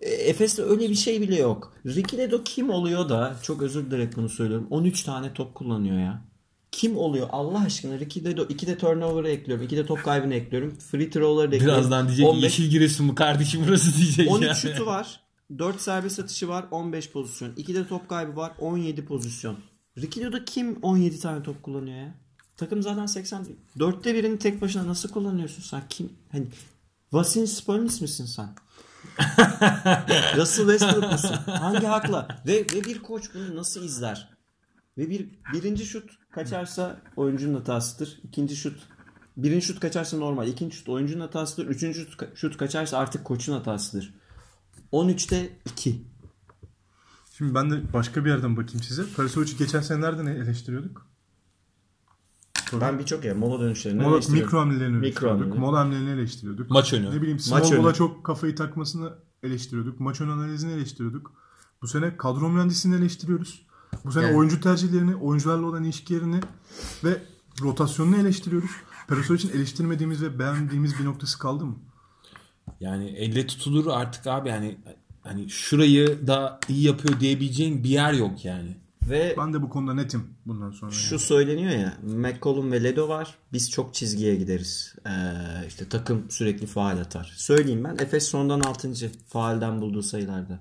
B: E, Efes'te öyle bir şey bile yok. Ricky Ledo kim oluyor da çok özür dilerim bunu söylüyorum. 13 tane top kullanıyor ya. Kim oluyor Allah aşkına Ricky Ledo 2 de turnover'ı ekliyorum. 2 de top kaybını ekliyorum. Free throw'ları da ekliyorum.
C: Birazdan diyecek
B: 15
C: yeşil giresun mu kardeşim burası diyecek
B: 13
C: yani.
B: şutu var. 4 serbest atışı var. 15 pozisyon. 2 de top kaybı var. 17 pozisyon. Rikilo'da kim 17 tane top kullanıyor ya? Takım zaten 80. Dörtte birini tek başına nasıl kullanıyorsun sen? Kim? Hani Vasilin Spolnis misin sen? Russell Westbrook musun? Hangi hakla? Ve, ve bir koç bunu nasıl izler? Ve bir birinci şut kaçarsa oyuncunun hatasıdır. İkinci şut birinci şut kaçarsa normal. İkinci şut oyuncunun hatasıdır. Üçüncü şut, şut kaçarsa artık koçun hatasıdır. 13'te 2.
A: Şimdi ben de başka bir yerden bakayım size. Perisovic'i geçen sene nereden eleştiriyorduk?
B: Ben birçok ya mola dönüşlerini
A: Mola, mikro hamlelerini
B: Mikro
A: eleştiriyorduk. Mola hamlelerini eleştiriyorduk.
C: Maç önü.
A: Ne bileyim
B: Maç
A: small ball'a
B: önü.
A: çok kafayı takmasını eleştiriyorduk. Maç ön analizini eleştiriyorduk. Bu sene kadro mühendisliğini eleştiriyoruz. Bu sene
B: Yani-
A: oyuncu tercihlerini, oyuncularla olan ilişkilerini ve rotasyonunu eleştiriyoruz. Perisovic'in eleştirmediğimiz ve beğendiğimiz bir noktası kaldı mı?
C: Yani elle tutulur artık abi yani hani şurayı da iyi yapıyor diyebileceğin bir yer yok yani.
B: Ve
A: Ben de bu konuda netim bundan sonra.
B: Şu
A: yani.
B: söyleniyor ya McCollum ve Ledo var. Biz çok çizgiye gideriz. Ee, işte takım sürekli faal atar. Söyleyeyim ben. Efes sondan 6. faalden bulduğu sayılarda.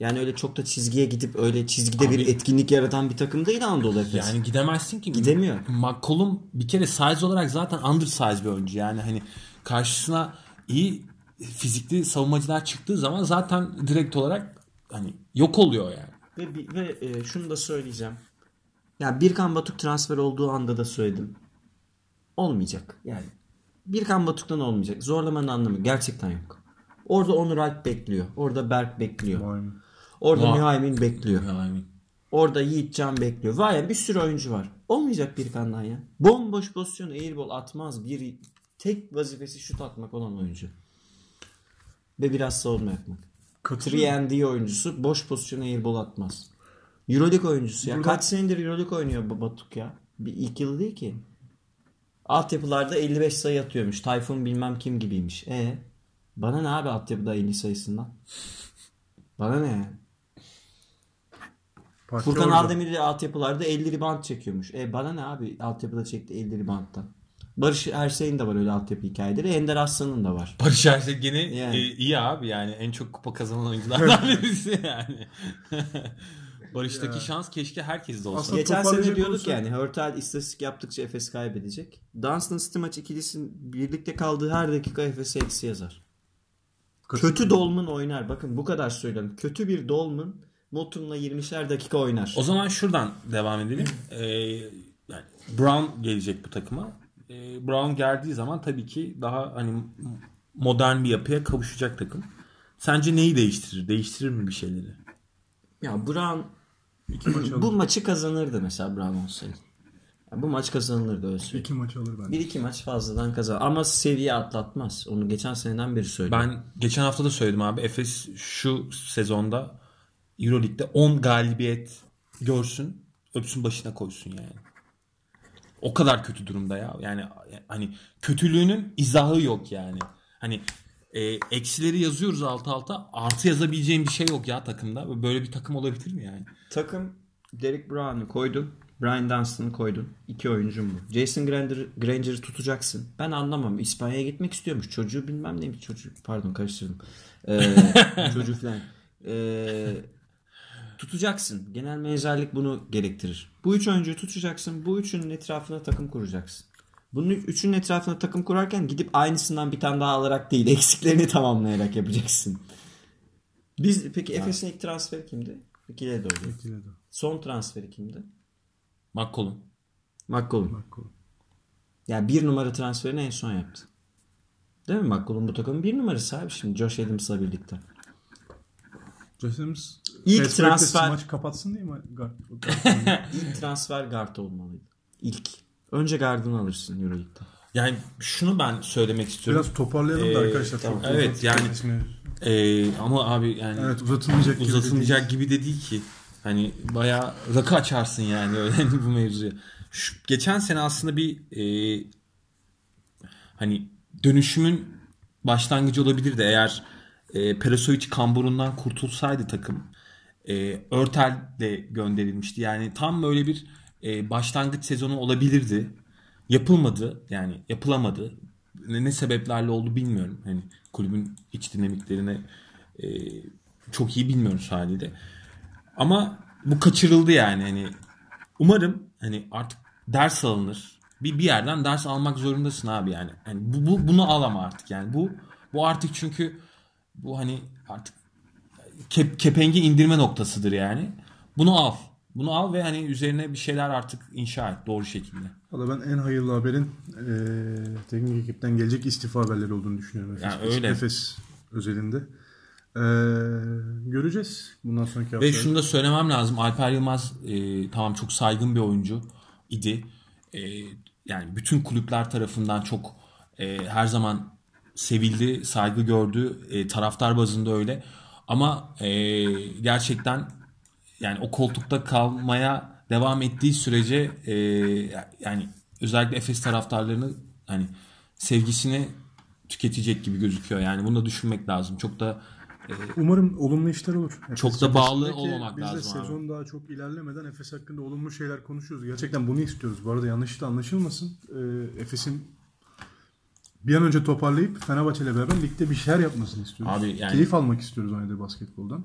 B: Yani öyle çok da çizgiye gidip öyle çizgide bir
C: Abi-
B: etkinlik yaratan bir takım değil Anadolu Efes.
C: Yani gidemezsin ki.
B: Gidemiyor.
C: McCollum bir kere size olarak zaten undersize bir oyuncu. Yani hani karşısına iyi fizikli savunmacılar çıktığı zaman zaten direkt olarak hani yok oluyor yani.
B: Ve, ve e, şunu da söyleyeceğim. Ya Birkan Batuk transfer olduğu anda da söyledim. Olmayacak. Yani Birkan Batuk'tan olmayacak. Zorlamanın anlamı gerçekten yok. Orada Onur Alp bekliyor. Orada Berk bekliyor.
A: Vay be.
B: Orada. Mühaymin bekliyor.
C: Yani
B: Orada Yiğitcan bekliyor. Var ya bir sürü oyuncu var. Olmayacak bir kandan ya. Bomboş pozisyon airball atmaz. Bir tek vazifesi şut atmak olan oyuncu. Ve biraz savunma yapmak.
A: Katılıyorum.
B: 3 oyuncusu boş pozisyon airball atmaz. Euroleague oyuncusu ya.
A: Burada-
B: Kaç senedir Euroleague oynuyor Batuk ya. Bir ilk yıl değil ki. Altyapılarda 55 sayı atıyormuş. Tayfun bilmem kim gibiymiş. E bana ne abi altyapıda 50 sayısından? Bana ne?
A: Parça
B: Furkan de altyapılarda 50 rebound çekiyormuş. E bana ne abi altyapıda çekti 50 rebound'dan. Barış Ersey'in de var öyle altyapı hikayeleri. Ender Aslan'ın da var.
C: Barış Ersek gene
B: Yani.
C: e, iyi abi yani en çok kupa kazanan oyunculardan birisi yani. Barış'taki şans keşke herkeste olsa.
A: Aslında
B: Geçen sene diyorduk
A: olursak-
B: yani Hurtel istatistik yaptıkça Efes kaybedecek. Dunstan Stimac ikilisinin birlikte kaldığı her dakika Efes'e eksi yazar. Kötü Dolman oynar. Bakın bu kadar söylüyorum. Kötü bir Dolman Motum'la 20'şer dakika oynar.
C: O zaman şuradan devam edelim. Ee, yani Brown gelecek bu takıma. Ee, Brown geldiği zaman tabii ki daha hani modern bir yapıya kavuşacak takım. Sence neyi değiştirir? Değiştirir mi bir şeyleri?
B: Ya Brown
A: maç
B: bu maçı kazanırdı mesela Brown olsaydı. Ya bu maç kazanılırdı öyle söyleyeyim.
A: İki maç alır bence.
B: Bir iki maç fazladan kazan. Ama seviye atlatmaz. Onu geçen seneden beri söylüyorum.
C: Ben geçen hafta da söyledim abi. Efes şu sezonda Euroleague'de 10 galibiyet görsün. Öpsün başına koysun yani. O kadar kötü durumda ya. Yani hani kötülüğünün izahı yok yani. Hani e, eksileri yazıyoruz alt alta. Artı yazabileceğim bir şey yok ya takımda. Böyle bir takım olabilir mi yani?
B: Takım Derek Brown'u koydun. Brian Dunstan'ı koydun. İki oyuncum bu. Jason Granger, Granger'ı tutacaksın. Ben anlamam. İspanya'ya gitmek istiyormuş. Çocuğu bilmem neymiş çocuğu. Pardon karıştırdım. Ee, çocuğu falan. Ee, tutacaksın. Genel menajerlik bunu gerektirir. Bu üç oyuncuyu tutacaksın. Bu üçünün etrafına takım kuracaksın. Bunun üç- üçünün etrafına takım kurarken gidip aynısından bir tane daha alarak değil eksiklerini tamamlayarak yapacaksın. Biz peki Efes'in ilk transferi kimdi? İkile doğru. Son transferi kimdi?
C: McCollum.
B: McCollum. Yani bir numara transferini en son yaptı. Değil mi McCollum bu takımın bir numarası abi şimdi Josh Adams'la birlikte.
A: Joseph'imiz
B: İlk transfer-
A: maçı kapatsın değil mi? Guard-
B: İlk transfer guard olmalıydı. İlk. Önce guard'ını alırsın Euroleague'de.
C: Yani şunu ben söylemek istiyorum.
A: Biraz toparlayalım da
C: Ee,
A: arkadaşlar.
B: tamam.
C: Evet, yani- Ee, ama abi yani
A: Evet uzatılmayacak gibi de
C: uzatılmayacak gibi de değil ki. Hani bayağı rakı açarsın yani öyle bu mevzuya. Şu, geçen sene aslında bir e, hani dönüşümün başlangıcı olabilirdi eğer e, Perasovic kamburundan kurtulsaydı takım. E, Örtel de gönderilmişti. Yani tam böyle bir e, başlangıç sezonu olabilirdi. Yapılmadı. Yani yapılamadı. Ne, ne sebeplerle oldu bilmiyorum. Hani kulübün iç dinamiklerine e, çok iyi bilmiyoruz haliyle. Ama bu kaçırıldı yani. Hani umarım hani artık ders alınır. Bir bir yerden ders almak zorundasın abi yani. Hani bu, bu bunu al ama artık yani. Bu bu artık çünkü bu hani artık kep, kepengi indirme noktasıdır yani. Bunu al. Bunu al ve hani üzerine bir şeyler artık inşa et doğru şekilde.
A: Valla ben en hayırlı haberin eee teknik ekipten gelecek istifa haberleri olduğunu düşünüyorum. Efes,
C: Yani öyle.
A: Efes özelinde. Eee, göreceğiz bundan sonraki hafta.
C: Ve şunu da söylemem lazım. Alper Yılmaz e, tamam çok saygın bir oyuncu idi. E, yani bütün kulüpler tarafından çok e, her zaman sevildi, saygı gördü. E, taraftar bazında öyle. Ama e, gerçekten yani o koltukta kalmaya devam ettiği sürece e, yani özellikle Efes taraftarlarını hani sevgisini tüketecek gibi gözüküyor. Yani bunu da düşünmek lazım. Çok da
A: Umarım olumlu işler olur. Efes
C: Çok da bağlı olmamak
A: biz de
C: lazım abi.
A: sezon daha çok ilerlemeden Efes hakkında olumlu şeyler konuşuyoruz. Gerçekten bunu istiyoruz. Bu arada yanlış da anlaşılmasın. Ee, Efes'in bir an önce toparlayıp Fenerbahçe ile beraber ligde bir şeyler yapmasını istiyoruz.
C: Abi yani-
A: Keyif almak istiyoruz oynadığı basketboldan.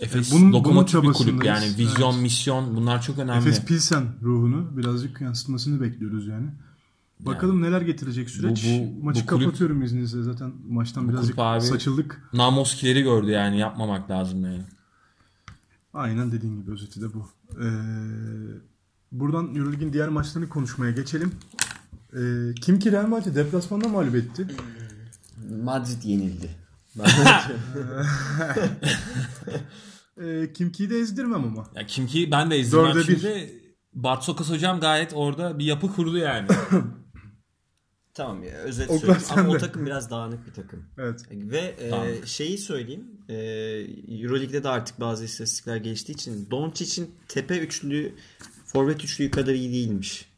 C: Efes
A: bunun-
C: lokomotif
A: bunun
C: bir kulüp yani vizyon,
A: Evet.
C: misyon bunlar çok önemli.
A: Efes Pilsen ruhunu birazcık yansıtmasını bekliyoruz yani. Bakalım neler getirecek süreç.
C: Bu- bu-
A: Maçı
C: bu kulüp-
A: kapatıyorum izninizle zaten maçtan birazcık
C: abi-
A: saçıldık.
C: Namoskileri gördü yani yapmamak lazım yani.
A: Aynen dediğin gibi özeti de bu. Ee, buradan Euroleague'in diğer maçlarını konuşmaya geçelim. Ee, kim ki Real Madrid deplasmanda mağlup etti.
B: Madrid yenildi.
A: Ee, kim ki'yi de ezdirmem ama.
C: Ya kim ki ben de izledim.
A: Dörde bir.
C: Şimdi Bartokas hocam gayet orada bir yapı kurdu yani.
B: Tamam ya özet
A: O
B: söyleyeyim. Ama o takım biraz dağınık bir takım.
A: Evet.
B: Ve e, şeyi söyleyeyim. E, Euroleague'de de artık bazı istatistikler geçtiği için Doncic'in tepe üçlüğü forvet üçlüğü kadar iyi değilmiş.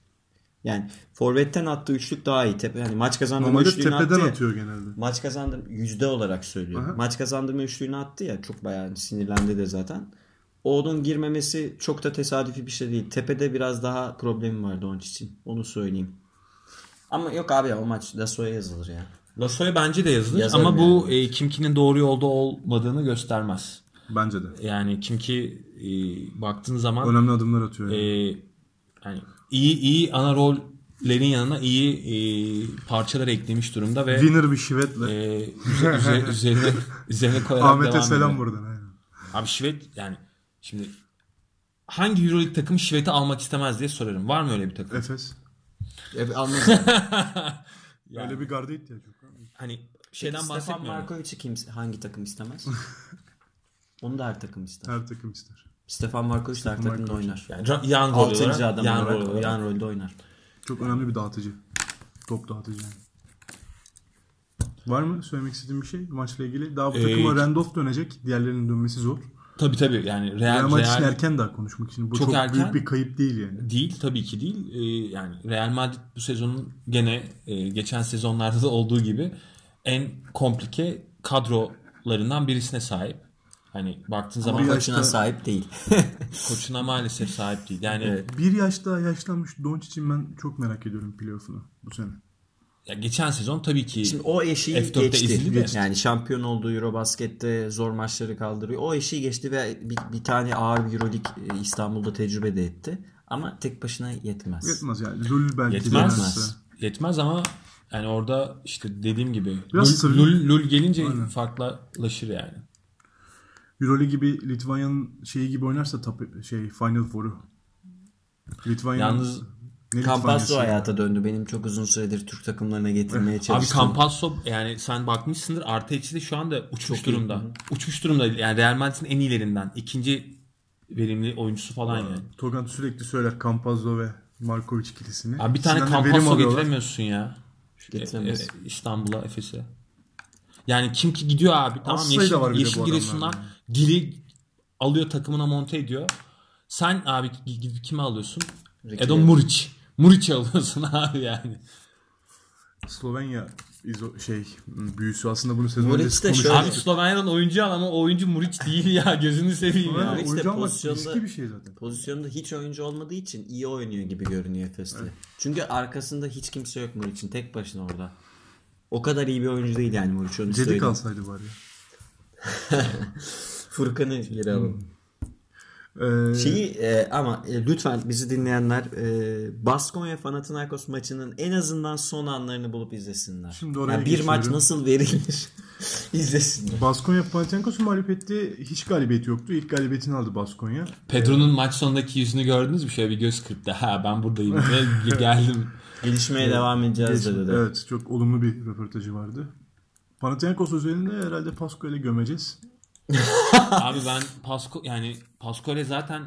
B: Yani forvetten attığı üçlük daha iyi. Tepe, yani maç kazandırma
A: Normalde
B: üçlüğünü attı
A: tepeden
B: ya.
A: atıyor genelde.
B: Maç kazandım yüzde olarak söylüyorum.
A: Aha.
B: Maç kazandırma üçlüğünü attı ya çok bayağı sinirlendi de zaten. Onun girmemesi çok da tesadüfi bir şey değil. Tepede biraz daha problemi var Doncic'in. Onu söyleyeyim. Ama yok abi ya o maç Lasso'ya yazılır ya.
C: Lasso'ya bence de yazılır
B: Yazarım
C: ama bu
B: yani.
C: e, Kimki'nin doğru yolda olmadığını göstermez.
A: Bence de.
C: Yani Kimki e, baktığın zaman
A: Önemli adımlar atıyor.
C: e,
A: Yani.
C: İyi iyi ana rollerin yanına iyi e, parçalar eklemiş durumda ve
A: Winner bir şivetle.
C: e, üze- üze- üzerine üzerine koyarak
A: Ahmet'e
C: devam
A: selam
C: ediyor.
A: buradan. Aynen.
C: Abi Şivet yani şimdi hangi Euroleague takımı Şivet'i almak istemez diye sorarım. Var mı öyle bir takım?
A: Efes.
B: E, anladım.
C: Yani
A: Öyle bir garda ihtiyaç yok.
C: hani şeyden
B: Stefan
C: bahsetmiyorum.
B: Markovic'i kim, hangi takım istemez? Onu da her takım ister.
A: Her takım ister.
B: Stefan Markovic de her takımda oynar.
C: Yani yan
B: Altıncı
C: olarak,
B: adam
C: yan rol
B: olarak
C: olarak.
B: yan rolde oynar.
A: Çok önemli bir dağıtıcı. Top dağıtıcı yani. Var mı söylemek istediğin bir şey maçla ilgili? Daha bu
C: Ee,
A: takıma Randolph dönecek. Diğerlerinin dönmesi zor.
C: Tabii tabii yani
A: Real
C: Real,
A: Madrid için erken daha konuşmak için. Bu
C: Çok
A: çok,
C: erken.
A: büyük bir kayıp değil yani.
C: değil tabii ki değil. Ee, yani Real Madrid bu sezonun gene e, geçen sezonlarda da olduğu gibi en komplike kadrolarından birisine sahip. Hani baktığın
B: Ama
C: zaman
B: koçuna
A: yaşta-
B: sahip değil.
C: koçuna maalesef sahip değil. Yani
A: Bir yaş daha yaşlanmış Doncic'in ben çok merak ediyorum playoff'unu bu sene.
C: ya geçen sezon tabii ki
B: Şimdi o eşiği
C: F4'te ezildi
B: geçti. Yani şampiyon olduğu Eurobasket'te zor maçları kaldırıyor. O eşiği geçti ve bir, bir tane ağır bir Euroleague e, İstanbul'da tecrübe de etti. Ama tek başına yetmez.
A: Yetmez yani. Lul belki
C: Yetmez.
A: denerse.
C: Yetmez ama yani orada işte dediğim gibi
A: Biraz
C: Lul, Lul, Lul gelince
A: Aynen.
C: farklılaşır yani.
A: Euroleague gibi Litvanya'nın şeyi gibi oynarsa top, şey Final Four'u. Litvanya
C: Yalnız
A: ne
B: Campasso hayata döndü. Benim çok uzun süredir Türk takımlarına getirmeye
C: Abi
B: çalıştım.
C: Campasso yani sen bakmışsındır artı eksi de şu anda uçmuş
B: Çok iyi.
C: durumda. Uçmuş durumda yani Real Madrid'in en iyilerinden. ikinci verimli oyuncusu falan yani.
A: Togan sürekli söyler Campazzo ve Markovic ikilisini.
C: Abi bir tane
A: alıyorlar.
C: getiremiyorsun ya.
B: Getiremez.
C: E, e, İstanbul'a, Efes'e. Yani kim ki gidiyor abi tamam
A: sayıda
C: Yeşil,
A: var bir de
C: Yeşil
A: bu
C: Giresun'dan
A: adamlarda.
C: Dili alıyor takımına monte ediyor. Sen abi gidip kimi alıyorsun?
B: Ricky
C: Edon. Muric. Muric alıyorsun abi yani.
A: Slovenya izo, şey büyüsü aslında bunu sezon
B: Muric
A: öncesi
B: şöyle-
C: Abi Slovenya'nın oyuncu al ama oyuncu Muric değil ya. Gözünü seveyim ya.
B: Muric de
A: oyuncu
B: pozisyonda-
A: bir şey zaten.
B: Pozisyonda hiç oyuncu olmadığı için iyi oynuyor gibi görünüyor Efes'te. Çünkü arkasında hiç kimse yok Muric'in. Tek başına orada. O kadar iyi bir oyuncu değil yani Muric onu
A: Cedi
B: söyleyeyim.
A: kalsaydı bari.
B: Furkan'ı geri alalım.
A: Ee,
B: Şeyi e, ama e, lütfen bizi dinleyenler e, Baskonya Panathinaikos maçının en azından son anlarını bulup izlesinler.
A: Şimdi oraya
B: Yani bir maç nasıl verilir izlesinler.
A: Baskonya Panathinaikos'u mağlup etti. Hiç galibiyeti yoktu. İlk galibiyetini aldı Baskonya.
C: Pedro'nun maç sonundaki yüzünü gördünüz mü? Şöyle bir göz kırptı. Ha ben buradayım. Geldim.
B: Gelişmeye devam edeceğiz
A: Geç-
B: dedi.
A: Evet çok olumlu bir röportajı vardı. Panathinaikos özelinde herhalde Pasko ile gömeceğiz.
C: Abi ben Pasko yani Pascal'e zaten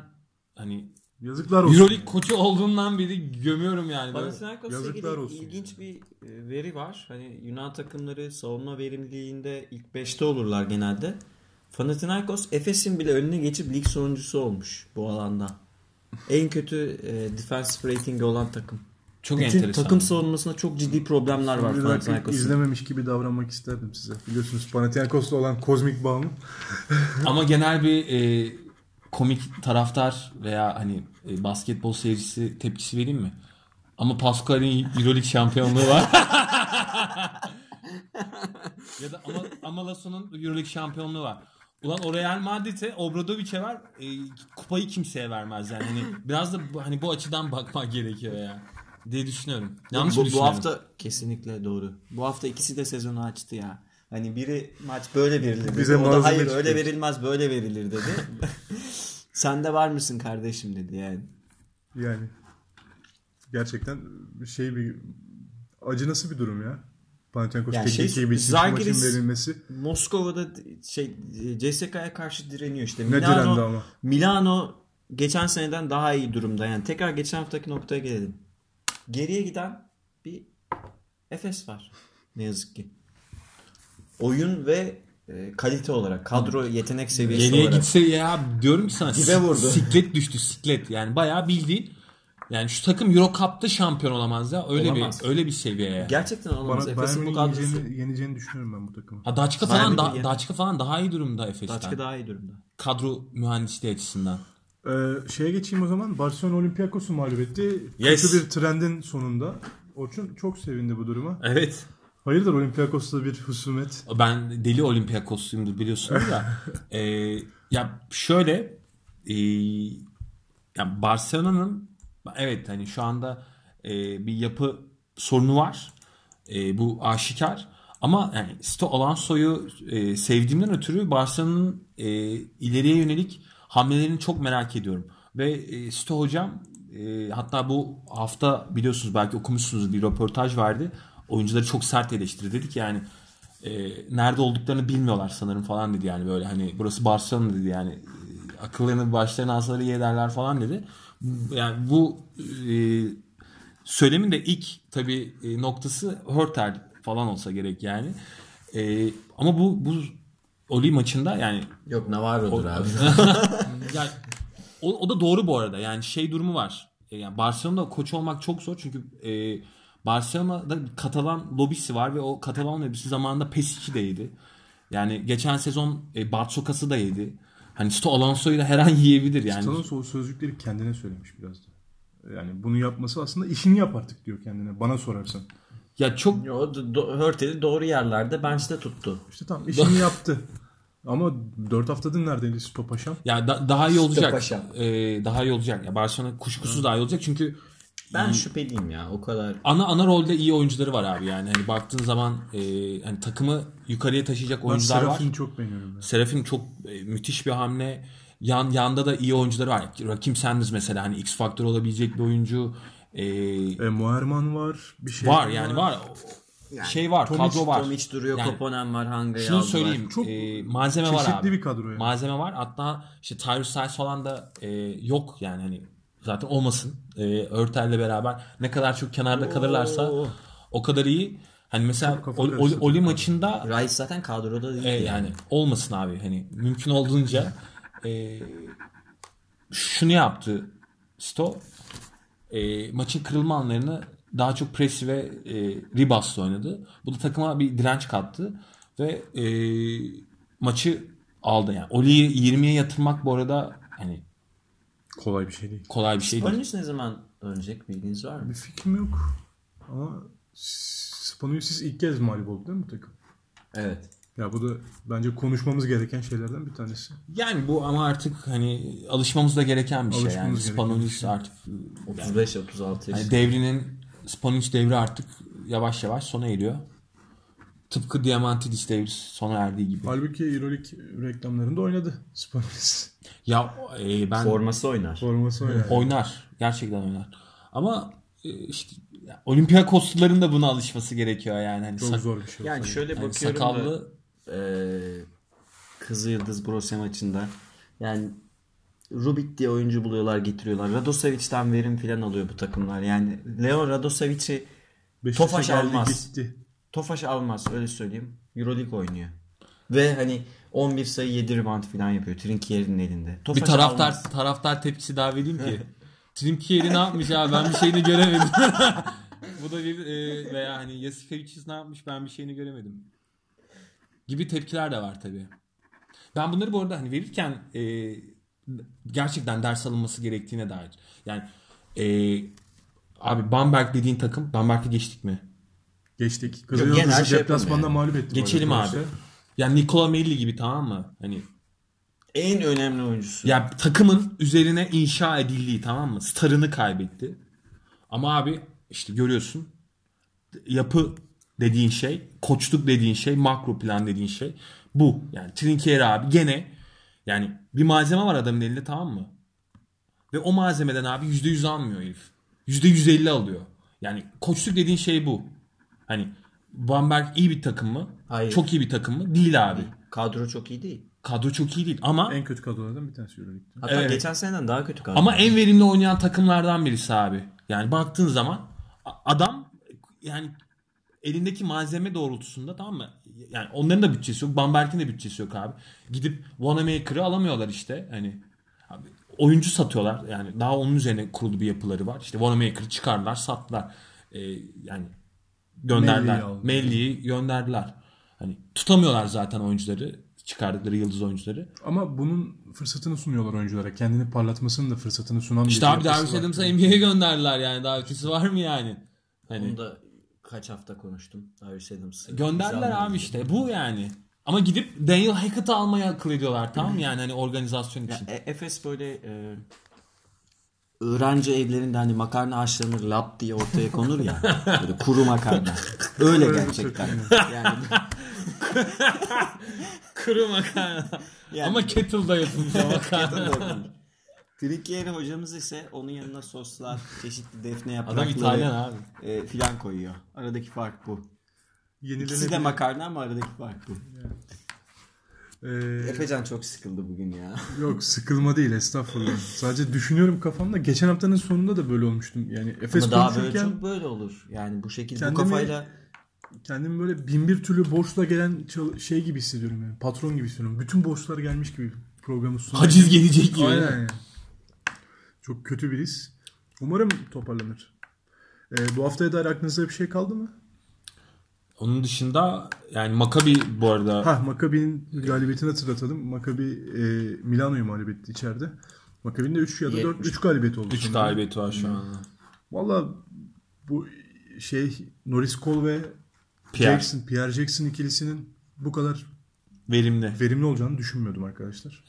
C: hani
A: Yazıklar olsun.
C: Euroleague koçu olduğundan beri gömüyorum yani.
B: Panathinaikos'la
A: Yazıklar
B: ilgili
A: olsun.
B: ilginç bir e, veri var. Hani Yunan takımları savunma verimliliğinde ilk 5'te olurlar genelde. Panathinaikos Efes'in bile önüne geçip lig sonuncusu olmuş bu alanda. En kötü e, defensive ratingi olan takım.
C: Çok
B: Bütün
C: enteresan.
B: takım savunmasında çok ciddi problemler var Panathinaikos'un.
A: izlememiş gibi davranmak isterdim size. Biliyorsunuz Panathinaikos'ta olan kozmik bağımı.
C: Ama genel bir e, komik taraftar veya hani e, basketbol seyircisi tepkisi vereyim mi? Ama Pascal'in Euroleague şampiyonluğu var. ya da ama, ama Lasso'nun Euroleague şampiyonluğu var. Ulan o Real Madrid'e Obradovic'e var. E, kupayı kimseye vermez yani. Hani biraz da bu, hani bu açıdan bakmak gerekiyor ya. Diye düşünüyorum. Yanlış
B: bu, bu
C: düşünüyorum?
B: hafta kesinlikle doğru. Bu hafta ikisi de sezonu açtı ya. Hani biri maç böyle verilir dedi.
A: Bize
B: o da hayır
A: çıkıyor.
B: öyle verilmez böyle verilir dedi. Sen de var mısın kardeşim dedi yani.
A: Yani gerçekten şey bir acı nasıl bir durum ya. Panathinaikos
B: Yani şey,
A: gibi maçın verilmesi.
B: Moskova'da şey CSK'ya karşı direniyor işte.
A: Ne
B: Milano,
A: direndi ama.
B: Milano geçen seneden daha iyi durumda. Yani tekrar geçen haftaki noktaya gelelim. Geriye giden bir Efes var. Ne yazık ki. Oyun ve e, kalite olarak, kadro yetenek seviyesi
C: Geriye
B: olarak.
C: gitse ya diyorum ki sana
B: Dibe vurdu.
C: siklet düştü siklet. Yani bayağı bildiğin yani şu takım Euro Cup'ta şampiyon olamaz ya. Öyle
B: Olamaz.
C: bir öyle bir seviyeye.
B: Gerçekten olamaz.
A: Bana
B: Efes'in bu kadrosu.
A: yeneceğini, yeneceğini düşünüyorum ben bu takımı.
C: Ha Daçka falan da,
B: yani.
C: Daçka falan daha iyi durumda Efes'ten.
B: Daçka daha iyi durumda.
C: Kadro mühendisliği açısından.
A: Ee, şeye geçeyim o zaman. Barcelona Olympiakos'u mağlup etti.
C: Yes.
A: Kötü bir trendin sonunda. Orçun çok sevindi bu duruma.
C: Evet.
A: Hayırdır Olympiakos'ta bir husumet.
C: Ben deli Olympiakos'uyumdur biliyorsunuz da. Ee, ya şöyle e, ya Barcelona'nın evet hani şu anda e, bir yapı sorunu var. E, bu aşikar. Ama yani Sto Alonso'yu e, sevdiğimden ötürü Barcelona'nın e, ileriye yönelik hamlelerini çok merak ediyorum. Ve e, Sto hocam e, hatta bu hafta biliyorsunuz belki okumuşsunuz bir röportaj vardı. Oyuncuları çok sert eleştirdi. Dedi ki yani e, nerede olduklarını bilmiyorlar sanırım falan dedi yani böyle hani burası Barcelona dedi yani E, akıllarını başlarına alsaları iyi falan dedi. Yani bu e, söylemin de ilk tabi noktası Hörtel falan olsa gerek yani. E, ama bu bu Oli maçında yani
B: Yok Navarro'dur abi.
C: yani o, o da doğru bu arada. Yani şey durumu var. E, Yani Barcelona'da koç olmak çok zor çünkü e, Barcelona'da Katalan lobisi var ve o Katalan lobisi zamanında PES2'deydi. Yani geçen sezon e, Barçokas'ı da yedi. Hani Sto Alonso'yu da her an yiyebilir yani.
A: Tanın o sözcükleri kendine söylemiş biraz da. Yani bunu yapması aslında işini yap artık diyor kendine. Bana sorarsan.
C: Ya çok
B: Yo, do- do- Hörtel'i doğru yerlerde bench'te tuttu.
A: İşte tamam işini yaptı. Ama 4 haftadır neredeydi stop aşam.
C: ya da- daha iyi olacak.
B: Paşa.
C: E, daha iyi olacak. Ya Barcelona kuşkusuz daha iyi olacak çünkü
B: Ben şüpheliyim ya o kadar.
C: ana ana rolde iyi oyuncuları var abi yani. Hani baktığın zaman e, hani takımı yukarıya taşıyacak
A: Ben
C: oyuncular var.
A: Serafini çok beğeniyorum. Ben.
C: Serafin çok e, müthiş bir hamle. Yan yanda da iyi oyuncuları var. Rakim Sanders mesela hani X faktör olabilecek bir oyuncu. E,
A: E, Muharman var. Bir şey
C: var yani var. şey var,
A: Tomic-
C: kadro var.
B: Tomic duruyor,
C: Yani
B: Koponen var, Hanga'yı
C: Şunu
B: aldılar.
C: söyleyeyim.
A: Çok
C: e, malzeme var
A: çeşitli
C: abi.
A: bir kadro yani.
C: Malzeme var. Hatta işte Tyrese Styles falan da e, yok yani hani zaten olmasın. E, Örtel'le beraber ne kadar çok kenarda kalırlarsa o kadar iyi. Hani mesela Oli, Oli. Oli maçında
B: Rice zaten kadroda değil.
C: e,
B: yani.
C: yani olmasın abi hani mümkün olduğunca e, şunu yaptı Sto e, maçın kırılma anlarını daha çok presi ve e, reboundla oynadı. Bu da takıma bir direnç kattı ve e, maçı aldı yani. Oli'yi 20'ye yatırmak bu arada hani
A: Kolay bir şey değil.
C: kolay bir şey değil.
B: Spanish ne zaman dönecek bilginiz var mı?
A: Bir fikrim yok. Ama Spanulis ilk kez mağlup oldu değil mi bu takım?
B: Evet.
A: Ya bu da bence konuşmamız gereken şeylerden bir tanesi.
C: Yani bu ama artık hani alışmamız da gereken bir şey yani.
A: Alışmamız gereken bir
C: Spanulis
A: şey.
C: artık
B: 35 36 yaş.
C: Hani devrinin Spanulis devri artık yavaş yavaş sona eriyor. Tıpkı Diamantidis devri sona erdiği gibi.
A: Halbuki Euroleague reklamlarında oynadı Spanulis.
C: Ya e, ben
B: Forması oynar.
A: Forması oynadı.
C: oynar. Gerçekten oynar. Ama e, işte ya, Olympiakosluların da buna alışması gerekiyor yani. Hani
A: Çok
C: sak-
A: zor bir şey.
B: Yani şöyle
C: yani
B: bakıyorum
C: sakallı
B: da eee Kızılyıldız Borussia maçında yani Rubik diye oyuncu buluyorlar getiriyorlar. Radosevic'den verim falan alıyor bu takımlar. Yani Leon Radosevic'i Tofaş
A: geldi,
B: almaz.
A: Gitti.
B: Tofaş almaz öyle söyleyeyim. Euroleague oynuyor. Ve hani 11 sayı 7 rebound falan yapıyor. Trinkier'in elinde.
C: bir
B: Tofaş
C: taraftar
B: almaz.
C: taraftar tepkisi daha vereyim ki Trinkieri ne yapmış abi ben bir şeyini göremedim. Bu da bir e, veya hani Yasikevicius ne yapmış ben bir şeyini göremedim. Gibi tepkiler de var tabii. Ben bunları bu arada hani verirken e, gerçekten ders alınması gerektiğine dair. Yani e, abi Bamberg dediğin takım Bamberg'i geçtik mi?
A: Geçtik. Kızılyıldız'ı
B: şey
A: deplasmanda
B: yapalım
A: mağlup etti. bu
C: Geçelim abi. Yani Nikola Melli gibi tamam mı? Hani
B: En önemli oyuncusu.
C: Ya takımın üzerine inşa edildiği tamam mı? Starını kaybetti. Ama abi işte görüyorsun yapı dediğin şey, koçluk dediğin şey, makro plan dediğin şey bu. Yani Trinkieri abi gene yani bir malzeme var adamın elinde tamam mı? Ve o malzemeden abi %100 almıyor herif. %150 alıyor. Yani koçluk dediğin şey bu. Hani Bamberg iyi bir takım mı?
B: Hayır.
C: Çok iyi bir takım mı? Değil abi.
B: Kadro çok iyi değil.
C: Kadro çok iyi değil ama
A: En kötü kadrolardan bir tanesi Euroleague'de.
B: Hatta
C: Evet.
B: geçen seneden daha kötü kadro.
C: Ama en verimli oynayan takımlardan birisi abi. Yani baktığın zaman adam yani elindeki malzeme doğrultusunda tamam mı? Yani onların da bütçesi yok. Bamberg'in de bütçesi yok abi. Gidip Wanamaker'ı alamıyorlar işte. Hani abi, oyuncu satıyorlar. Yani daha onun üzerine kurulu bir yapıları var. İşte Wanamaker'ı çıkardılar, sattılar. Ee, yani gönderdiler.
A: Melli'yi
C: gönderdiler. Hani tutamıyorlar zaten oyuncuları. Çıkardıkları yıldız oyuncuları.
A: Ama bunun fırsatını sunuyorlar oyunculara. Kendini parlatmasının da fırsatını sunan
C: İşte
A: bir
C: abi
A: var.
C: Adams'a NBA'ye gönderdiler yani. Daha ötesi var mı yani? Hani
B: Onu da kaç hafta konuştum. Darius Adams'ı.
C: gönderdiler
B: İmzaladı.
C: abi işte. Bu yani. Ama gidip Daniel Hackett'ı almaya akıl ediyorlar tamam mı yani hani organizasyon
B: Ya,
C: için.
B: E- Efes böyle e, öğrenci evlerinde hani makarna haşlanır lap diye ortaya konur ya. Böyle kuru makarna. Öyle gerçekten. Yani,
C: Kuru makarna.
B: yani
C: Ama kettle'da yapılmış o makarna.
B: Trinkieri hocamız ise onun yanına soslar, çeşitli defne
C: Adam
B: yaprakları
C: İtalyan abi.
B: e, filan koyuyor. Aradaki fark bu. İkisi de makarna ama aradaki fark bu.
A: Ee,
B: Efecan çok sıkıldı bugün ya.
A: yok sıkılma değil estağfurullah. Sadece düşünüyorum kafamda. Geçen haftanın sonunda da böyle olmuştum. Yani Efes
B: Ama daha böyle çok böyle olur. Yani bu şekilde bu
A: Kendimi-
B: kafayla
A: kendimi böyle bin bir türlü borçla gelen şey gibi hissediyorum yani. Patron gibi hissediyorum. Bütün borçlar gelmiş gibi programı sunuyor.
C: Haciz gelecek gibi.
A: Aynen yani. Çok kötü bir his. Umarım toparlanır. Ee, bu haftaya dair aklınızda bir şey kaldı mı?
C: Onun dışında yani Maccabi bu arada
A: Ha Maccabi'nin galibiyetini hatırlatalım. Maccabi e, Milano'yu mağlup etti içeride. Maccabi'nin de 3 ya da 4
B: Yetmiş.
A: 3 galibiyet oldu.
C: 3
A: sanırım.
C: galibiyeti var şu anda.
A: Valla bu şey Norris Cole ve
C: Pierre.
A: Jackson, Pierre Jackson ikilisinin bu kadar
C: Verimli.
A: verimli olacağını düşünmüyordum arkadaşlar.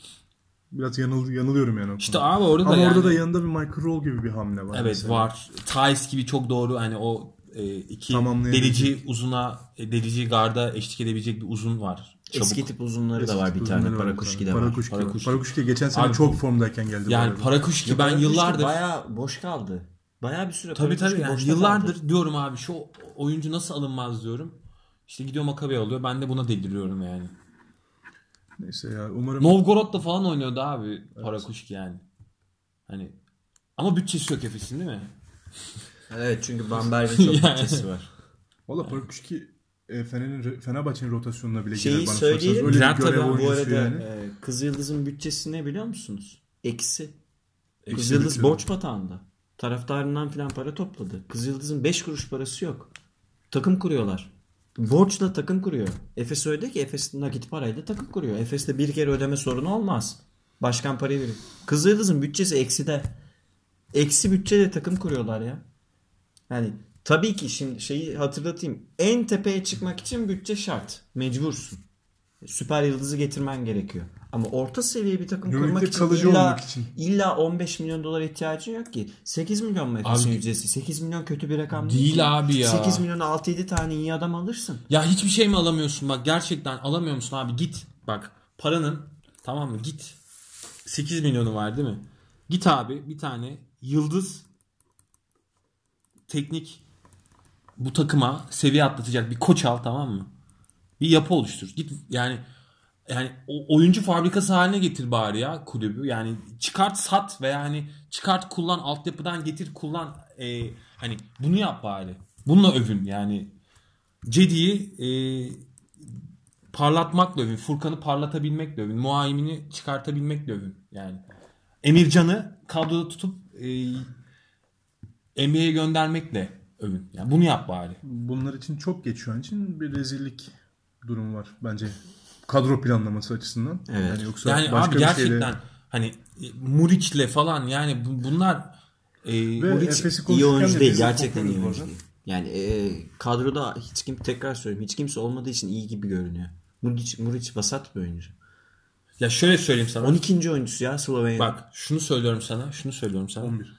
A: Biraz yanıl, yanılıyorum yani.
C: İşte abi orada
A: Ama
C: da yani,
A: orada da yanında bir Michael Roll gibi bir hamle var.
C: Evet
A: mesela.
C: var. Tice gibi çok doğru hani o e, iki delici uzuna e, delici garda eşlik edebilecek bir uzun var. Çabuk.
B: eski tip uzunları da
A: Eski
B: var bir tane. Parakuşki de var.
A: Parakuşki.
C: Parakuşki.
A: Parakuşki geçen sene
C: Abi
A: çok formdayken geldi.
C: Yani. Parakuşki ben yıllardır
B: Bayağı boş kaldı. Bayağı bir süre
C: Tabii tabii yani yıllardır
B: kaldı.
C: diyorum abi şu oyuncu nasıl alınmaz diyorum. İşte gidiyor Makabe alıyor. Ben de buna deliriyorum yani.
A: Neyse ya umarım
C: Novgorod'da falan oynuyordu abi Parakuşki yani. Hani ama bütçesi yok Efes'in değil mi?
B: Evet çünkü Bamberg'in çok
C: Yani.
B: bütçesi var.
A: Valla Parakuşki e, Fener'in Fenerbahçe'nin rotasyonuna bile
B: Şeyi
A: girer bana
B: söyleyelim.
A: Öyle
C: Girer
A: bir görev
C: tabii.
B: Bu arada
A: yani.
B: e, Kızıldız'ın bütçesi ne biliyor musunuz? Eksi.
A: Eksi
B: Kızıldız borç batağında. Taraftarından filan para topladı. Kızıldız'ın 5 kuruş parası yok. Takım kuruyorlar. Borçla takım kuruyor. Efes öyle ki Efes nakit parayla takım kuruyor. Efes'te bir kere ödeme sorunu olmaz. Başkan parayı veriyor. Kızıldız'ın bütçesi ekside. Eksi bütçeyle takım kuruyorlar ya. Yani tabii ki şimdi şeyi hatırlatayım. En tepeye çıkmak için bütçe şart. Mecbursun. Süper yıldızı getirmen gerekiyor. Ama orta seviye bir takım
A: Euroleague'de
B: kurmak için
A: kalıcı
B: illa,
A: olmak için.
B: illa 15 milyon dolar ihtiyacın yok ki. 8 milyon mu Efes'in ücreti? 8 milyon kötü bir rakam
C: Değil
B: ki.
C: abi ya.
B: 8 milyona 6-7 tane iyi adam alırsın.
C: Ya hiçbir şey mi alamıyorsun bak gerçekten alamıyor musun abi git bak paranın tamam mı git 8 milyonu var değil mi? Git abi bir tane yıldız teknik bu takıma seviye atlatacak bir koç al tamam mı? Bir yapı oluştur. Git yani yani o oyuncu fabrikası haline getir bari ya kulübü. Yani çıkart sat veya hani çıkart kullan altyapıdan getir kullan Ee, hani bunu yap bari. Bununla övün yani. Cedi'yi e, parlatmakla övün. Furkan'ı parlatabilmekle övün. Muaymini çıkartabilmekle övün. Yani Emircan'ı kadroda tutup e, NBA'ye göndermekle övün. Yani bunu yap bari.
A: Bunlar için çok geç şu an için bir rezillik durum var bence. Kadro planlaması açısından.
B: Evet.
A: Yani yoksa
C: Yani
A: başka
C: abi
A: bir
C: gerçekten
A: şeyle...
C: hani e, Muriç'le falan yani bu- bunlar e,
A: Ve
C: Muriç-
B: İyi oyuncu
A: de
B: değil. Gerçekten iyi oyuncu değil. Yani e, kadroda hiç kim tekrar söyleyeyim hiç kimse olmadığı için iyi gibi görünüyor. Muric, Muric vasat bir oyuncu.
C: ya şöyle söyleyeyim sana.
B: 12. oyuncusu ya Slovenya.
C: Bak şunu söylüyorum sana. Şunu söylüyorum sana.
A: 11.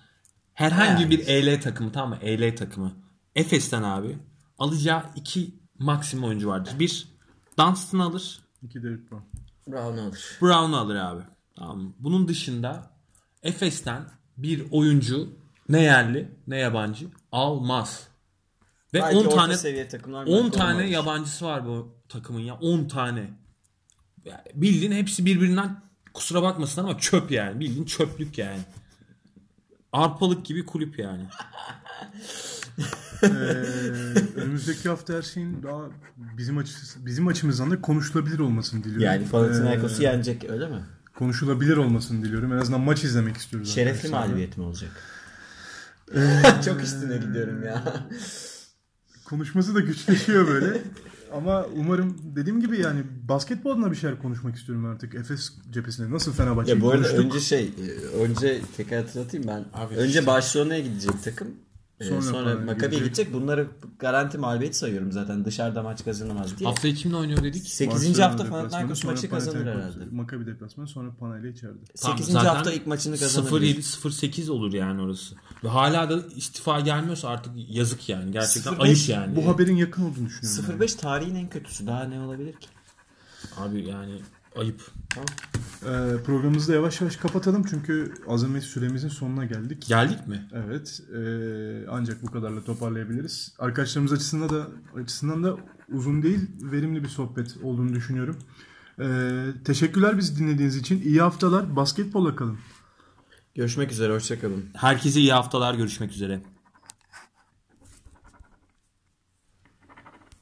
C: Herhangi
B: Yani.
C: bir EL takımı tamam mı? EL takımı. Efes'ten abi alacağı iki maksimum oyuncu vardır. Bir Dunstan alır.
A: 2 Derek Brown.
B: Brown alır.
C: Brown'u alır abi. Tamam? Bunun dışında Efes'ten bir oyuncu ne yerli ne yabancı almaz. Ve
B: Belki
C: 10
B: orta
C: tane
B: seviye takımlar
C: 10
B: belki
C: tane
B: olmaz.
C: yabancısı var bu takımın ya 10 tane. Yani bildiğin hepsi birbirinden kusura bakmasın ama çöp yani. Bildiğin çöplük yani. Arpalık gibi kulüp yani.
A: Ee, önümüzdeki hafta her şeyin daha bizim açısı, bizim açımızdan da konuşulabilir olmasını diliyorum.
B: Yani Panathinaikos'u
A: Ee,
B: yenecek öyle mi?
A: konuşulabilir olmasını diliyorum. En azından maç izlemek istiyoruz.
B: Şerefli mağlubiyet mi olacak? Çok üstüne gidiyorum ya.
A: Konuşması da güçleşiyor böyle. Ama umarım dediğim gibi yani basketbol adına bir şeyler konuşmak istiyorum artık. Efes cephesinde nasıl Fenerbahçe'yi
B: Ya bu arada
A: konuştuk.
B: önce şey, e, önce tekrar hatırlatayım ben.
C: Abi
B: önce
C: işte-
B: Barcelona'ya gidecek takım. E,
A: Sonra
B: Sonra, Maccabi'ye
A: gidecek.
B: Bunları garanti mağlubiyet sayıyorum zaten. Dışarıda maç kazanamaz diye.
C: Haftaya kimle oynuyor dedik?
B: 8.
A: Barcelona
B: hafta Panathinaikos maçı kazanır herhalde.
A: Maccabi deplasmanı sonra Panayla içeride.
C: Tamam,
B: 8.
C: zaten
B: hafta ilk maçını kazanır.
C: 0-7 0-8 olur yani orası. Ve hala da istifa gelmiyorsa artık yazık yani. Gerçekten
B: 0-5
C: ayıp yani.
A: Bu haberin yakın olduğunu düşünüyorum.
B: 0-5 tarihin en kötüsü. Daha ne olabilir ki?
C: Abi yani ayıp.
B: Tamam.
A: Ee, programımızı da yavaş yavaş kapatalım çünkü azami süremizin sonuna geldik.
C: Geldik mi?
A: Evet. ee, ancak bu kadarla toparlayabiliriz. Arkadaşlarımız açısından da açısından da uzun değil, verimli bir sohbet olduğunu düşünüyorum. Ee, teşekkürler bizi dinlediğiniz için. İyi haftalar. Basketbola kalın.
B: Görüşmek üzere. Hoşçakalın.
C: Herkese iyi haftalar. Görüşmek üzere.